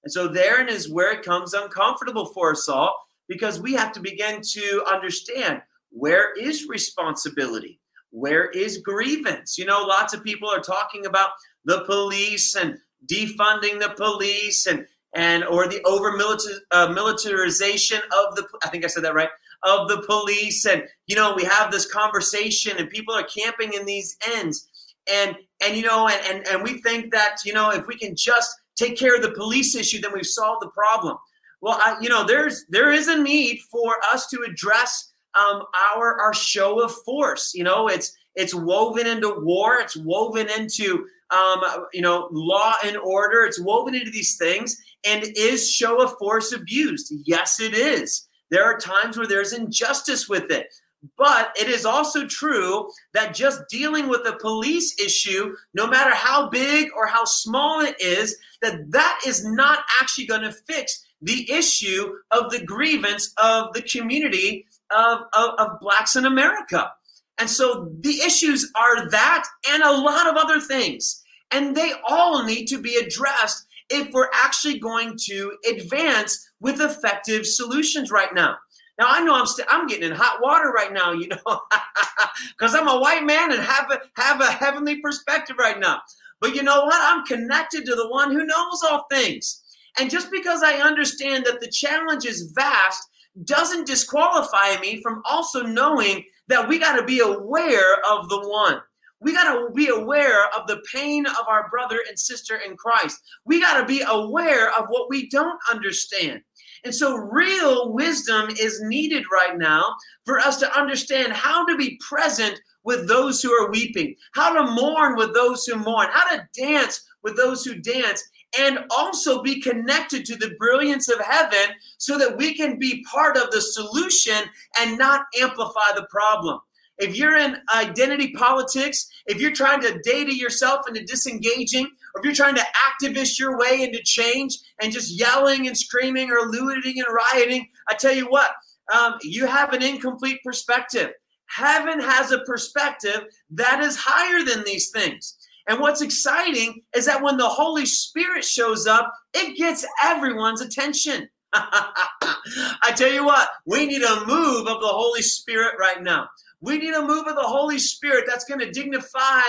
And so therein is where it comes uncomfortable for us all because we have to begin to understand where is responsibility? Where is grievance? You know, lots of people are talking about the police and defunding the police and and or the over uh, militarization of the I think I said that right of the police. And you know we have this conversation and people are camping in these ends. And and you know and and, and we think that you know if we can just take care of the police issue then we've solved the problem. Well I, you know there's there is a need for us to address um, our our show of force. You know it's it's woven into war. It's woven into um, you know law and order it's woven into these things and is show of force abused? Yes, it is. There are times where there's injustice with it. But it is also true that just dealing with a police issue, no matter how big or how small it is, that that is not actually going to fix the issue of the grievance of the community of, of, of blacks in America. And so the issues are that and a lot of other things. And they all need to be addressed if we're actually going to advance with effective solutions right now. Now I know I'm st- I'm getting in hot water right now, you know, because I'm a white man and have a have a heavenly perspective right now. But you know what? I'm connected to the one who knows all things. And just because I understand that the challenge is vast doesn't disqualify me from also knowing that we got to be aware of the one. We got to be aware of the pain of our brother and sister in Christ. We got to be aware of what we don't understand. And so, real wisdom is needed right now for us to understand how to be present with those who are weeping, how to mourn with those who mourn, how to dance with those who dance, and also be connected to the brilliance of heaven so that we can be part of the solution and not amplify the problem if you're in identity politics, if you're trying to data yourself into disengaging, or if you're trying to activist your way into change and just yelling and screaming or looting and rioting, I tell you what, um, you have an incomplete perspective. Heaven has a perspective that is higher than these things. And what's exciting is that when the Holy Spirit shows up, it gets everyone's attention. I tell you what, we need a move of the Holy Spirit right now. We need a move of the Holy Spirit that's going to dignify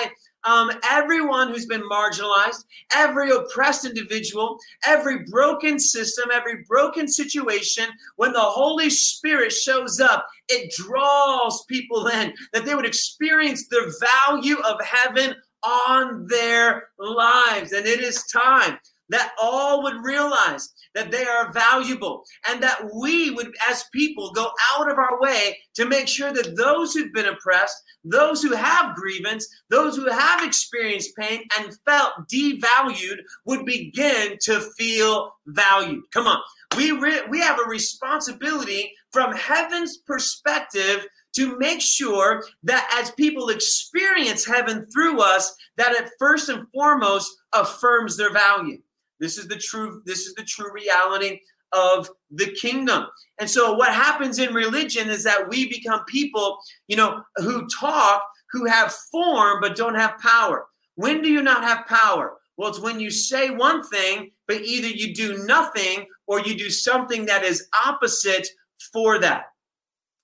um, everyone who's been marginalized, every oppressed individual, every broken system, every broken situation, when the Holy Spirit shows up, it draws people in that they would experience the value of heaven on their lives. And it is time that all would realize that they are valuable and that we would, as people, go out of our way to make sure that those who've been oppressed, those who have grievance, those who have experienced pain and felt devalued would begin to feel valued. Come on. We, re- we have a responsibility from heaven's perspective to make sure that as people experience heaven through us, that it first and foremost affirms their value. This is the true this is the true reality of the kingdom. And so what happens in religion is that we become people, you know, who talk, who have form but don't have power. When do you not have power? Well, it's when you say one thing, but either you do nothing or you do something that is opposite for that.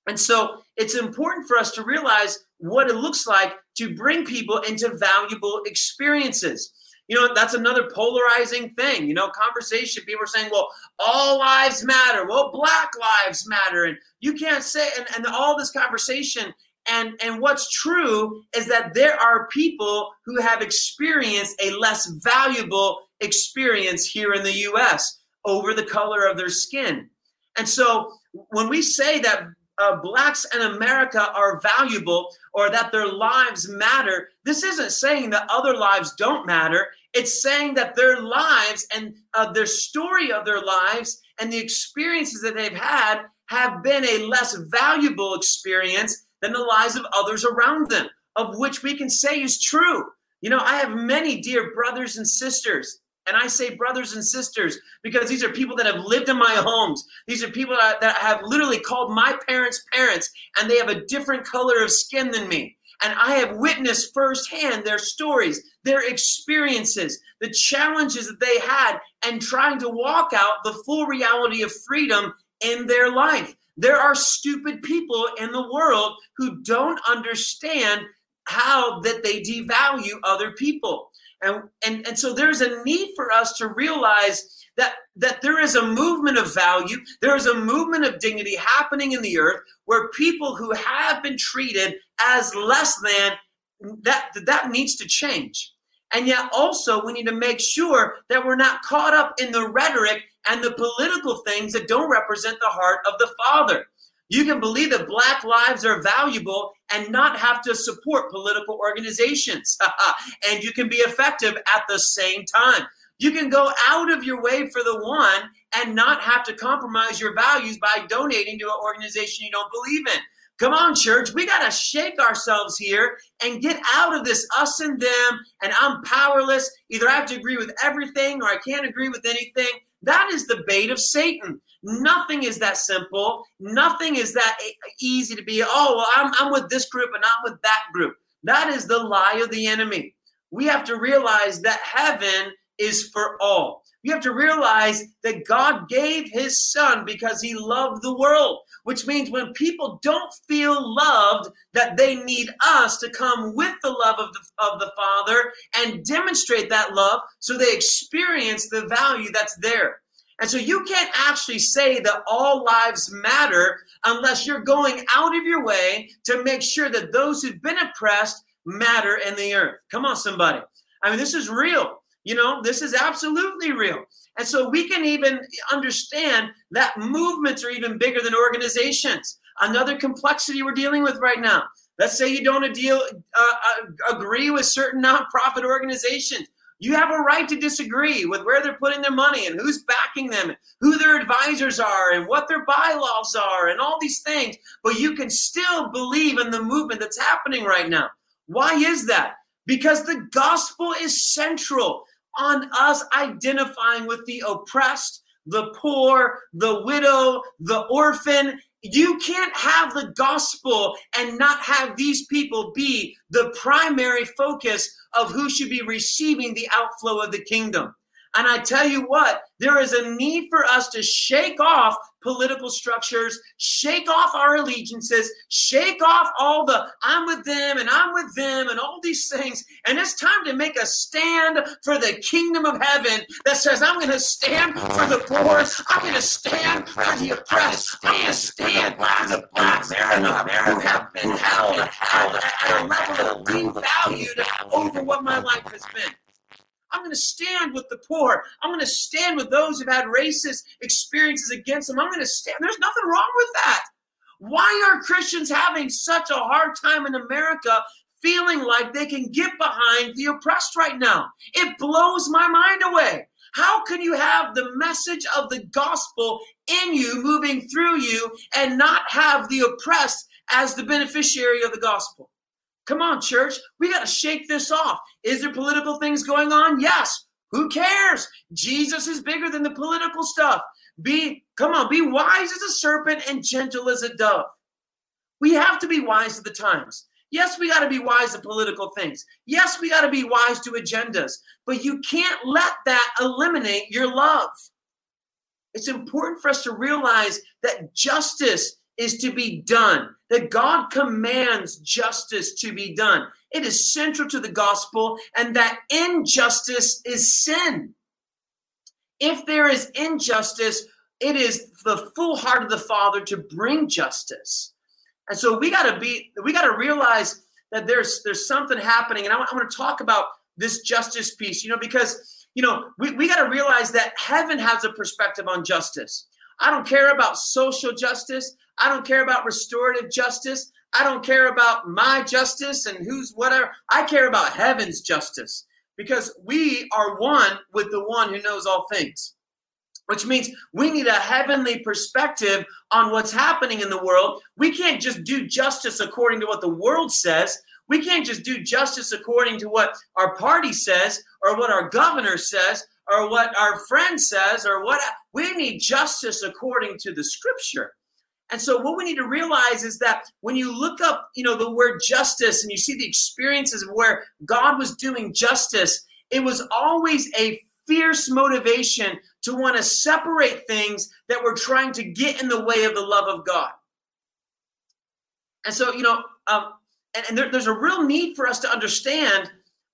And so it's important for us to realize what it looks like to bring people into valuable experiences you know, that's another polarizing thing. You know, conversation, people are saying, well, all lives matter. Well, black lives matter. And you can't say, and, and all this conversation. And, and what's true is that there are people who have experienced a less valuable experience here in the US over the color of their skin. And so when we say that uh, blacks in America are valuable or that their lives matter, this isn't saying that other lives don't matter. It's saying that their lives and uh, their story of their lives and the experiences that they've had have been a less valuable experience than the lives of others around them, of which we can say is true. You know, I have many dear brothers and sisters and I say brothers and sisters because these are people that have lived in my homes. These are people that, have literally called my parents parents, and they have a different color of skin than me. And I have witnessed firsthand their stories, their experiences, the challenges that they had, and trying to walk out the full reality of freedom in their life. There are stupid people in the world who don't understand how that they devalue other people. And, and, and so there's a need for us to realize that, that there is a movement of value, there is a movement of dignity happening in the earth where people who have been treated as less than, that, that needs to change. And yet also we need to make sure that we're not caught up in the rhetoric and the political things that don't represent the heart of the Father. You can believe that black lives are valuable and not have to support political organizations. and you can be effective at the same time. You can go out of your way for the one and not have to compromise your values by donating to an organization you don't believe in. Come on, church. We got to shake ourselves here and get out of this us and them, and I'm powerless. Either I have to agree with everything or I can't agree with anything. That is the bait of Satan. Nothing is that simple. Nothing is that easy to be, oh, well, I'm, I'm with this group and I'm with that group. That is the lie of the enemy. We have to realize that heaven is for all. You have to realize that God gave his son because he loved the world, which means when people don't feel loved, that they need us to come with the love of the, of the Father and demonstrate that love so they experience the value that's there. And so you can't actually say that all lives matter unless you're going out of your way to make sure that those who've been oppressed matter in the earth. Come on, somebody. I mean, this is real. You know, this is absolutely real. And so we can even understand that movements are even bigger than organizations. Another complexity we're dealing with right now. Let's say you don't deal, uh, uh, agree with certain nonprofit organizations. You have a right to disagree with where they're putting their money and who's backing them, who their advisors are, and what their bylaws are, and all these things. But you can still believe in the movement that's happening right now. Why is that? Because the gospel is central on us identifying with the oppressed, the poor, the widow, the orphan, you can't have the gospel and not have these people be the primary focus of who should be receiving the outflow of the kingdom. And I tell you what, there is a need for us to shake off political structures, shake off our allegiances, shake off all the I'm with them and I'm with them and all these things. And it's time to make a stand for the kingdom of heaven that says, I'm going to stand for the poor, I'm going to stand for the oppressed, I'm going to stand for the black who have been held, held at a level of devalued over what my life has been. I'm going to stand with the poor. I'm going to stand with those who've had racist experiences against them. I'm going to stand. There's nothing wrong with that. Why are Christians having such a hard time in America feeling like they can get behind the oppressed right now? It blows my mind away. How can you have the message of the gospel in you, moving through you, and not have the oppressed as the beneficiary of the gospel? Come on, church. We got to shake this off. Is there political things going on? Yes. Who cares? Jesus is bigger than the political stuff. Be, come on, be wise as a serpent and gentle as a dove. We have to be wise to the times. Yes, we got to be wise to political things. Yes, we got to be wise to agendas, but you can't let that eliminate your love. It's important for us to realize that justice is to be done, that God commands justice to be done. It is central to the gospel, and that injustice is sin. If there is injustice, it is the full heart of the Father to bring justice. And so we got to be, we got to realize that there's there's something happening. And I, I want to talk about this justice piece, you know, because you know, we, we got to realize that heaven has a perspective on justice. I don't care about social justice. I don't care about restorative justice. I don't care about my justice and who's whatever. I care about heaven's justice because we are one with the one who knows all things. Which means we need a heavenly perspective on what's happening in the world. We can't just do justice according to what the world says. We can't just do justice according to what our party says or what our governor says or what our friend says or what we need justice according to the scripture. And so what we need to realize is that when you look up, you know, the word justice and you see the experiences where God was doing justice, it was always a fierce motivation to want to separate things that were trying to get in the way of the love of God. And so, you know, um, and, and there, there's a real need for us to understand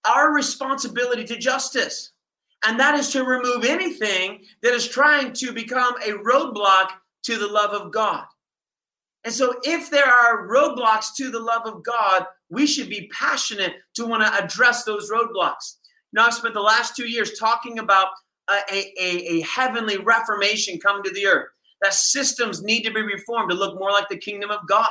our responsibility to justice. And that is to remove anything that is trying to become a roadblock to the love of God. And so, if there are roadblocks to the love of God, we should be passionate to want to address those roadblocks. Now, I've spent the last two years talking about a, a, a heavenly reformation coming to the earth, that systems need to be reformed to look more like the kingdom of God.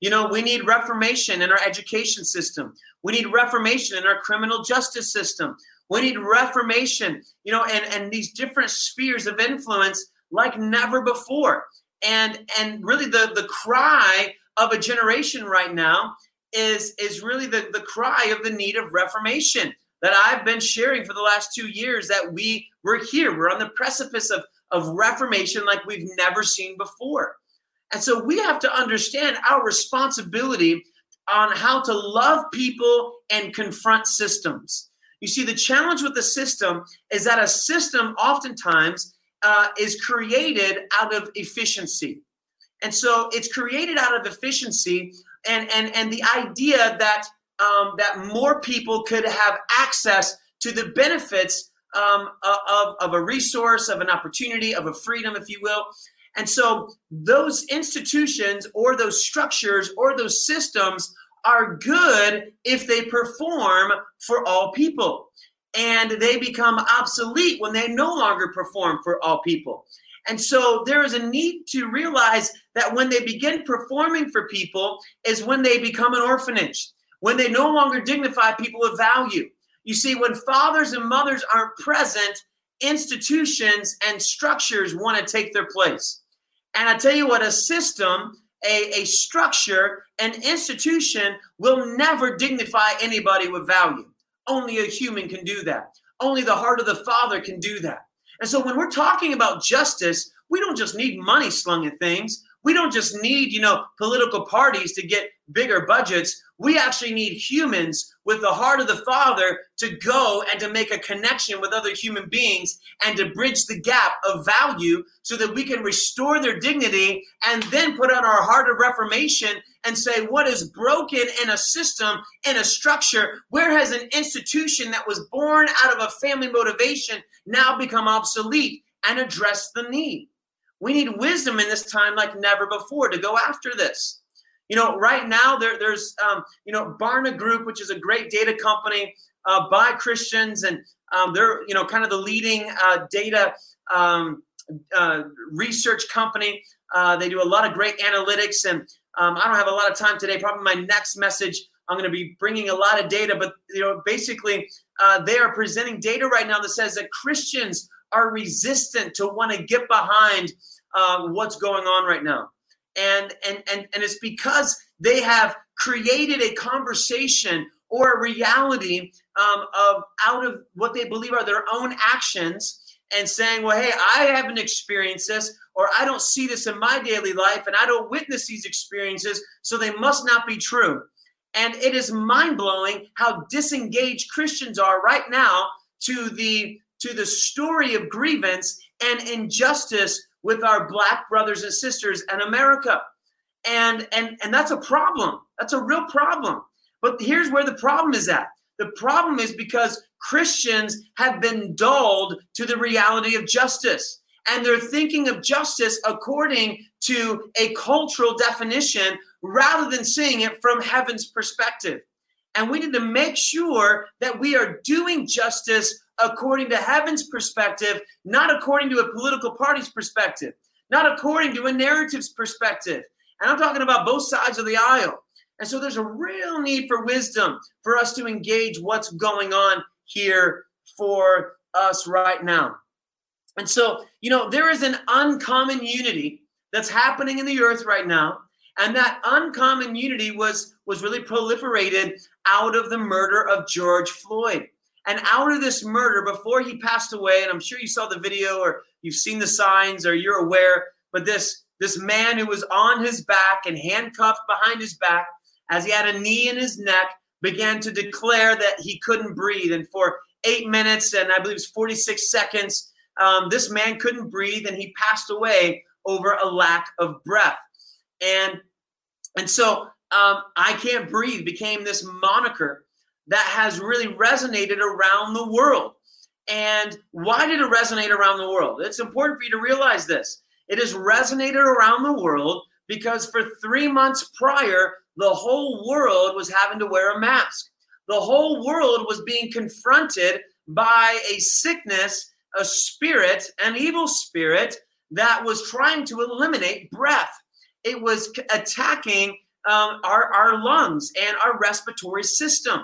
You know, we need reformation in our education system. We need reformation in our criminal justice system. We need reformation, you know, and, and these different spheres of influence like never before. And and really the the cry of a generation right now is is really the the cry of the need of reformation that I've been sharing for the last two years that we we're here. We're on the precipice of of reformation like we've never seen before. And so we have to understand our responsibility on how to love people and confront systems you see the challenge with the system is that a system oftentimes uh, is created out of efficiency. And so it's created out of efficiency and, and, and the idea that, um, that more people could have access to the benefits um, of, of a resource, of an opportunity, of a freedom, if you will. And so those institutions or those structures or those systems are good if they perform for all people and they become obsolete when they no longer perform for all people. And so there is a need to realize that when they begin performing for people is when they become an orphanage, when they no longer dignify people of value. You see, when fathers and mothers aren't present, institutions and structures want to take their place. And I tell you what, a system, a, a structure, an institution will never dignify anybody with value. Only a human can do that. Only the heart of the Father can do that. And so when we're talking about justice, we don't just need money slung at things. We don't just need, you know, political parties to get bigger budgets. We actually need humans with the heart of the Father to go and to make a connection with other human beings and to bridge the gap of value so that we can restore their dignity and then put on our heart of reformation and say, what is broken in a system, in a structure? Where has an institution that was born out of a family motivation now become obsolete and address the need? We need wisdom in this time like never before to go after this. You know, right now there, there's um, you know Barna Group, which is a great data company uh, by Christians, and um, they're you know kind of the leading uh, data um, uh, research company. Uh, they do a lot of great analytics, and um, I don't have a lot of time today. Probably my next message, I'm going to be bringing a lot of data, but you know, basically, uh, they are presenting data right now that says that Christians are resistant to want to get behind uh, what's going on right now and and and and it's because they have created a conversation or a reality um, of out of what they believe are their own actions and saying well hey i haven't experienced this or i don't see this in my daily life and i don't witness these experiences so they must not be true. And it is mind-blowing how disengaged christians are right now to the to the story of grievance and injustice with our black brothers and sisters in America. And and and that's a problem. That's a real problem. But here's where the problem is at. The problem is because Christians have been dulled to the reality of justice. And they're thinking of justice according to a cultural definition rather than seeing it from heaven's perspective. And we need to make sure that we are doing justice according to heaven's perspective, not according to a political party's perspective, not according to a narrative's perspective. And I'm talking about both sides of the aisle. And so there's a real need for wisdom for us to engage what's going on here for us right now. And so, you know, there is an uncommon unity that's happening in the earth right now. And that uncommon unity was, was really proliferated out of the murder of George Floyd. And out of this murder, before he passed away, and I'm sure you saw the video or you've seen the signs or you're aware, but this this man who was on his back and handcuffed behind his back, as he had a knee in his neck, began to declare that he couldn't breathe. And for eight minutes and I believe it's 46 seconds, um, this man couldn't breathe and he passed away over a lack of breath. And and so um, I can't breathe became this moniker that has really resonated around the world. And why did it resonate around the world? It's important for you to realize this. It has resonated around the world because for three months prior, the whole world was having to wear a mask. The whole world was being confronted by a sickness, a spirit, an evil spirit that was trying to eliminate breath. It was attacking um, our, our lungs and our respiratory system.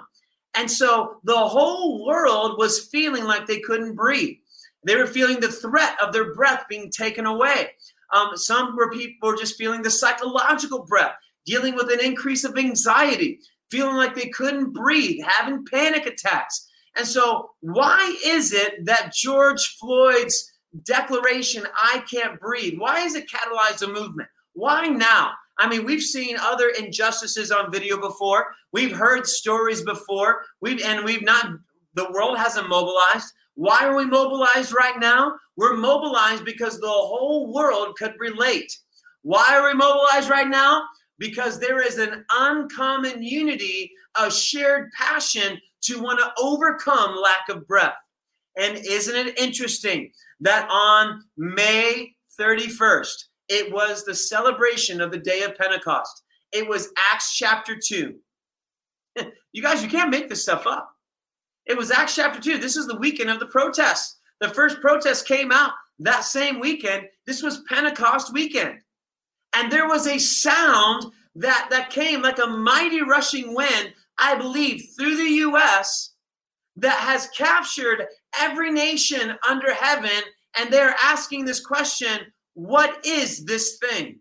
And so the whole world was feeling like they couldn't breathe. They were feeling the threat of their breath being taken away. Um, some were people were just feeling the psychological breath, dealing with an increase of anxiety, feeling like they couldn't breathe, having panic attacks. And so, why is it that George Floyd's declaration, I can't breathe, why has it catalyzed a movement? Why now? I mean, we've seen other injustices on video before. We've heard stories before. We've and we've not the world hasn't mobilized. Why are we mobilized right now? We're mobilized because the whole world could relate. Why are we mobilized right now? Because there is an uncommon unity, a shared passion to want to overcome lack of breath. And isn't it interesting that on May 31st, it was the celebration of the day of Pentecost. It was Acts chapter 2. you guys, you can't make this stuff up. It was Acts chapter 2. This is the weekend of the protests. The first protest came out that same weekend. This was Pentecost weekend. And there was a sound that, that came like a mighty rushing wind, I believe, through the U.S. that has captured every nation under heaven. And they're asking this question what is this thing?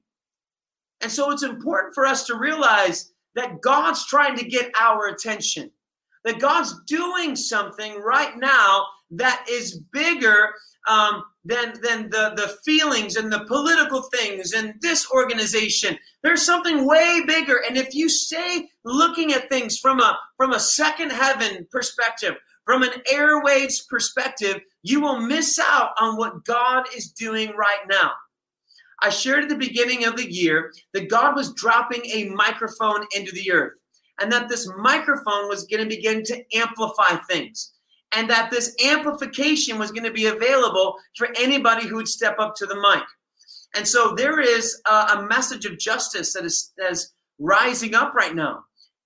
And so it's important for us to realize that God's trying to get our attention, that God's doing something right now that is bigger um, than than the the feelings and the political things and this organization. There's something way bigger. And if you stay looking at things from a from a second heaven perspective from an airwaves perspective you will miss out on what god is doing right now i shared at the beginning of the year that god was dropping a microphone into the earth and that this microphone was going to begin to amplify things and that this amplification was going to be available for anybody who would step up to the mic. And so there is a, a message of justice that is, that is rising up right now.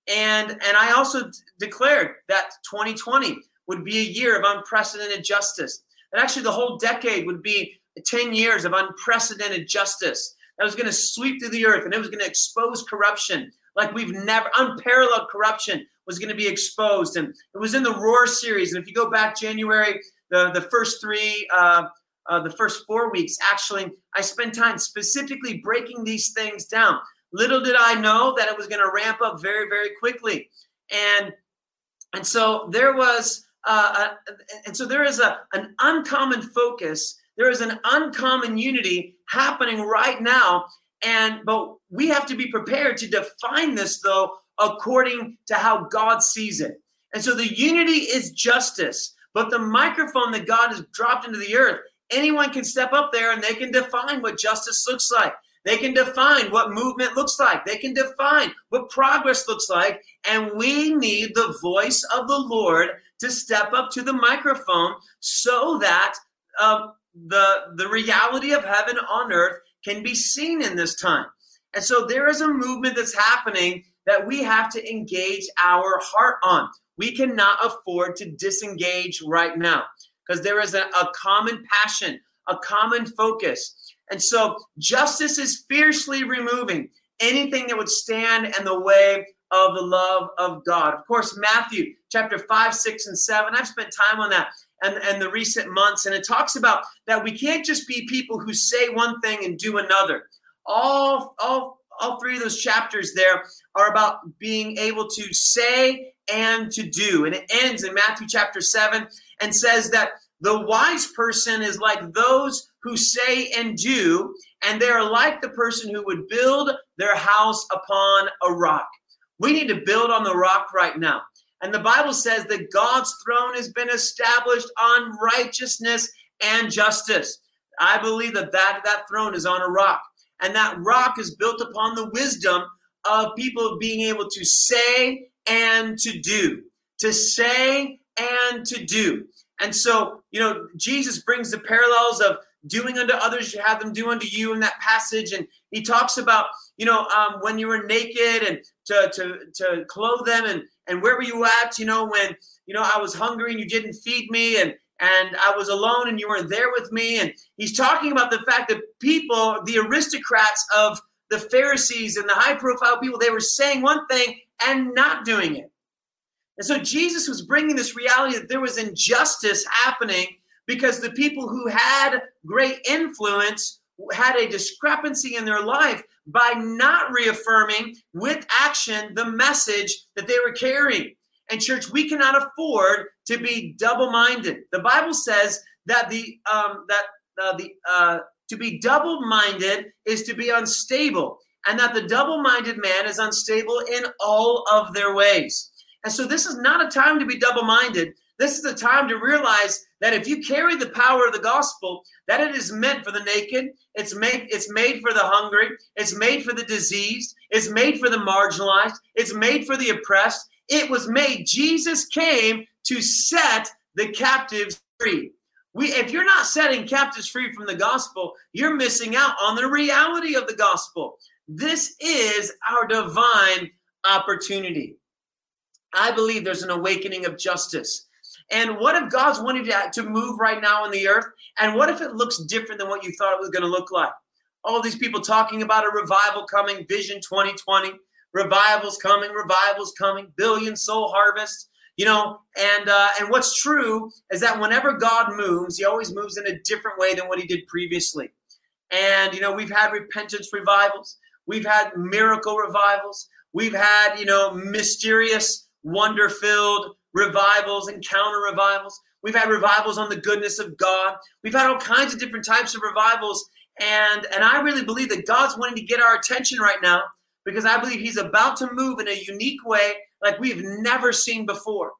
And, and I also d- declared that 2020 would be a year of unprecedented justice. That actually the whole decade would be 10 years of unprecedented justice that was going to sweep through the earth and it was going to expose corruption like we've never, unparalleled corruption was going to be exposed. And it was in the Roar series. And if you go back January, the, the first three, uh, uh, the first four weeks, actually, I spent time specifically breaking these things down. Little did I know that it was going to ramp up very, very quickly. And and so there was, uh, a, and so there is a an uncommon focus. There is an uncommon unity happening right now. And but we have to be prepared to define this though according to how God sees it. And so the unity is justice, but the microphone that God has dropped into the earth, anyone can step up there and they can define what justice looks like. They can define what movement looks like. They can define what progress looks like. And we need the voice of the Lord to step up to the microphone so that uh, the, the reality of heaven on earth can be seen in this time. And so there is a movement that's happening that we have to engage our heart on. We cannot afford to disengage right now because there is a, a common passion, a common focus. And so justice is fiercely removing anything that would stand in the way of the love of God. Of course, Matthew chapter 5, 6, and 7. I've spent time on that and, and the recent months, and it talks about that we can't just be people who say one thing and do another. All, all all three of those chapters there are about being able to say and to do. And it ends in Matthew chapter 7 and says that the wise person is like those who say and do, and they are like the person who would build their house upon a rock. We need to build on the rock right now. And the Bible says that God's throne has been established on righteousness and justice. I believe that that, that throne is on a rock. And that rock is built upon the wisdom of people being able to say and to do, to say and to do. And so, you know, Jesus brings the parallels of doing unto others, you have them do unto you in that passage. And he talks about, you know, um, when you were naked and to, to, to clothe them and, and where were you at, you know, when, you know, I was hungry and you didn't feed me and, and I was alone and you weren't there with me. And he's talking about the fact that people, the aristocrats of the Pharisees and the high profile people, they were saying one thing and not doing it. And so Jesus was bringing this reality that there was injustice happening because the people who had great influence had a discrepancy in their life by not reaffirming with action the message that they were carrying. And church, we cannot afford to be double-minded. The Bible says that the um, that uh, the uh, to be double-minded is to be unstable, and that the double-minded man is unstable in all of their ways. And so, this is not a time to be double-minded. This is the time to realize that if you carry the power of the gospel, that it is meant for the naked, it's made, it's made for the hungry, it's made for the diseased, it's made for the marginalized, it's made for the oppressed, it was made. Jesus came to set the captives free. We, if you're not setting captives free from the gospel, you're missing out on the reality of the gospel. This is our divine opportunity. I believe there's an awakening of justice. And what if God's wanting to, to move right now on the earth? And what if it looks different than what you thought it was going to look like? All these people talking about a revival coming, Vision 2020 revivals coming, revivals coming, billion soul harvest. You know, and uh, and what's true is that whenever God moves, He always moves in a different way than what He did previously. And you know, we've had repentance revivals, we've had miracle revivals, we've had you know mysterious, wonder-filled revivals, and counter revivals. We've had revivals on the goodness of God. We've had all kinds of different types of revivals. And, and I really believe that God's wanting to get our attention right now because I believe He's about to move in a unique way like we've never seen before.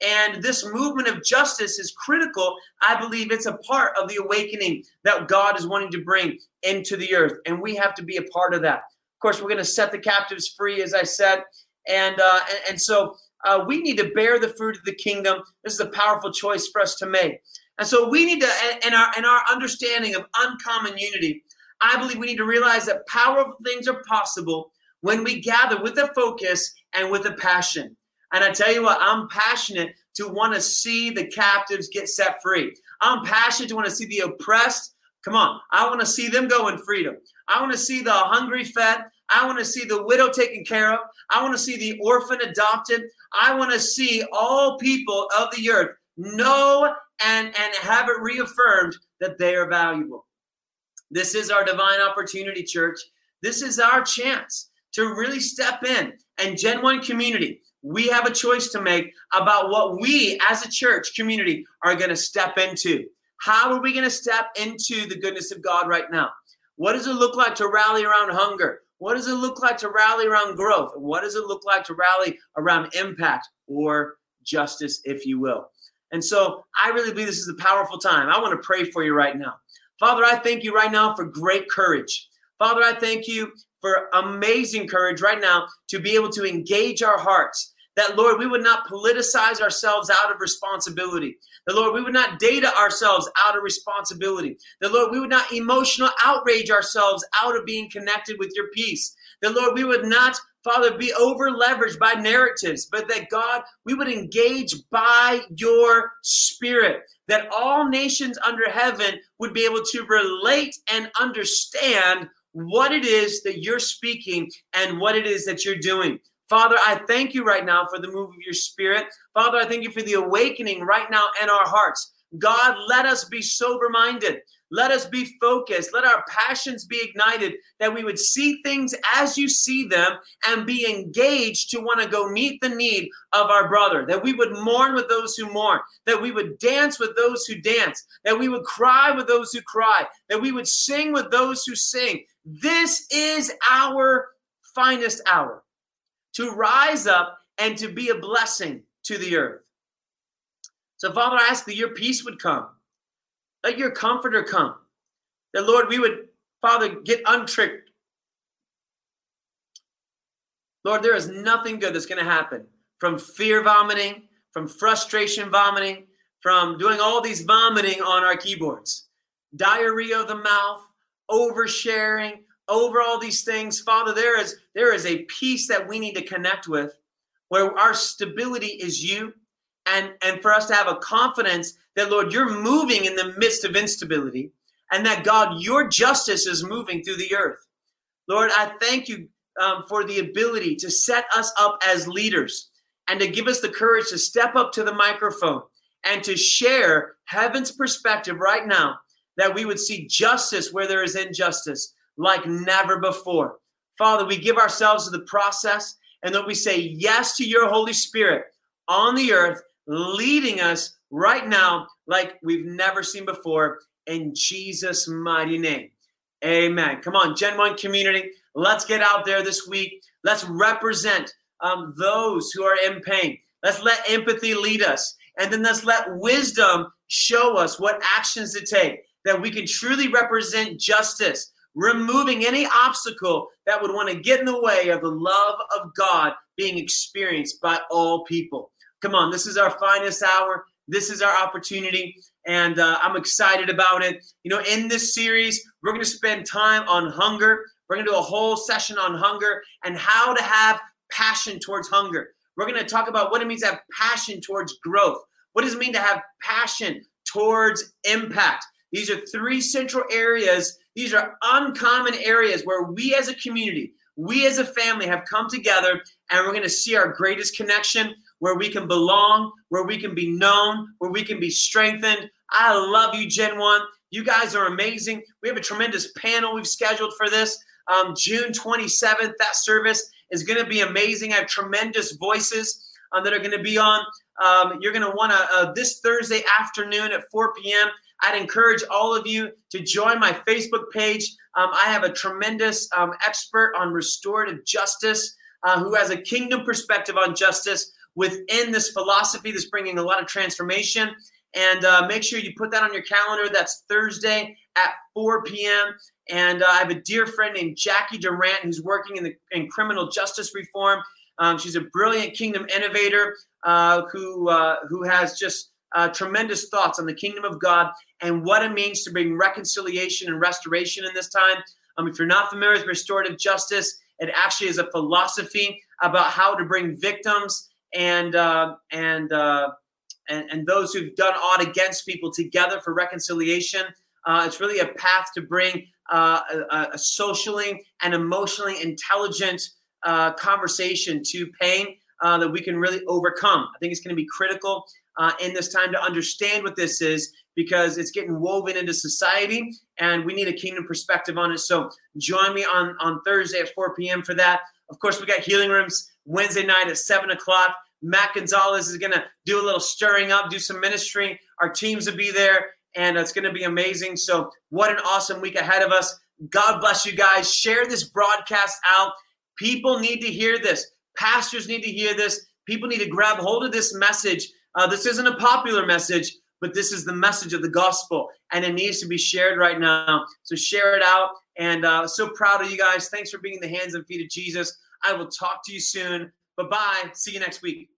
And this movement of justice is critical. I believe it's a part of the awakening that God is wanting to bring into the earth. And we have to be a part of that. Of course, we're going to set the captives free, as I said. And, uh, and, and so uh, we need to bear the fruit of the kingdom. This is a powerful choice for us to make. And so we need to, in our, in our understanding of uncommon unity, I believe we need to realize that powerful things are possible when we gather with a focus and with a passion. And I tell you what, I'm passionate to want to see the captives get set free. I'm passionate to want to see the oppressed. Come on, I want to see them go in freedom. I want to see the hungry fed. I want to see the widow taken care of. I want to see the orphan adopted. I want to see all people of the earth know and, and have it reaffirmed that they are valuable. This is our divine opportunity, church. This is our chance to really step in. And Gen 1 community, we have a choice to make about what we as a church community are going to step into. How are we going to step into the goodness of God right now? What does it look like to rally around hunger? What does it look like to rally around growth? What does it look like to rally around impact or justice, if you will? And so I really believe this is a powerful time. I want to pray for you right now. Father, I thank you right now for great courage. Father, I thank you for amazing courage right now to be able to engage our hearts. That, Lord, we would not politicize ourselves out of responsibility. That, Lord, we would not data ourselves out of responsibility. That, Lord, we would not emotional outrage ourselves out of being connected with your peace. That, Lord, we would not, Father, be over leveraged by narratives, but that, God, we would engage by your spirit. That all nations under heaven would be able to relate and understand what it is that you're speaking and what it is that you're doing. Father, I thank you right now for the move of your spirit. Father, I thank you for the awakening right now in our hearts. God, let us be sober minded. Let us be focused. Let our passions be ignited that we would see things as you see them and be engaged to want to go meet the need of our brother. That we would mourn with those who mourn. That we would dance with those who dance. That we would cry with those who cry. That we would sing with those who sing. This is our finest hour to rise up and to be a blessing to the earth. So, Father, I ask that your peace would come, let your comforter come, that, Lord, we would, Father, get untricked. Lord, there is nothing good that's going to happen from fear vomiting, from frustration vomiting, from doing all these vomiting on our keyboards, diarrhea of the mouth, oversharing, over all these things. Father, there is there is a peace that we need to connect with where our stability is you and and for us to have a confidence that Lord, you're moving in the midst of instability and that God, your justice is moving through the earth. Lord, I thank you um, for the ability to set us up as leaders and to give us the courage to step up to the microphone and to share heaven's perspective right now that we would see justice where there is injustice like never before. Father, we give ourselves to the process and that we say yes to your Holy Spirit on the earth, leading us right now like we've never seen before in Jesus' mighty name. Amen. Come on, Gen 1 community, let's get out there this week. Let's represent um, those who are in pain. Let's let empathy lead us. And then let's let wisdom show us what actions to take that we can truly represent justice, removing any obstacle that would want to get in the way of the love of God being experienced by all people. Come on, this is our finest hour. This is our opportunity, and uh, I'm excited about it. You know, in this series, we're going to spend time on hunger. We're going to do a whole session on hunger and how to have passion towards hunger. We're going to talk about what it means to have passion towards growth. What does it mean to have passion towards impact? These are three central areas. These are uncommon areas where we as a community, we as a family have come together and we're going to see our greatest connection where we can belong, where we can be known, where we can be strengthened. I love you, Gen 1. You guys are amazing. We have a tremendous panel we've scheduled for this. Um, June 27th, that service is going to be amazing. I have tremendous voices um, that are going to be on. Um, you're going to want to, uh, this Thursday afternoon at 4 p.m., I'd encourage all of you to join my Facebook page. Um, I have a tremendous um, expert on restorative justice uh, who has a kingdom perspective on justice within this philosophy that's bringing a lot of transformation. And uh, make sure you put that on your calendar. That's Thursday at 4 p.m. And uh, I have a dear friend named Jackie Durant who's working in the in criminal justice reform. Um, she's a brilliant kingdom innovator uh, who uh, who has just uh, tremendous thoughts on the kingdom of God and what it means to bring reconciliation and restoration in this time. Um, if you're not familiar with restorative justice, it actually is a philosophy about how to bring victims and uh, and, uh, and and those who've done odd against people together for reconciliation. Uh, it's really a path to bring uh, a, a, socially and emotionally intelligent uh, conversation to pain uh, that we can really overcome. I think it's going to be critical uh, in this time to understand what this is because it's getting woven into society and we need a kingdom perspective on it. So join me on, on Thursday at 4 p.m. for that. Of course, we got healing rooms Wednesday night at 7 o'clock. Matt Gonzalez is going to do a little stirring up, do some ministry. Our teams will be there, and it's going to be amazing. So, what an awesome week ahead of us. God bless you guys. Share this broadcast out. People need to hear this. Pastors need to hear this. People need to grab hold of this message uh, this isn't a popular message, but this is the message of the gospel, and it needs to be shared right now. So share it out. And uh, so proud of you guys. Thanks for being the hands and feet of Jesus. I will talk to you soon. Bye bye. See you next week.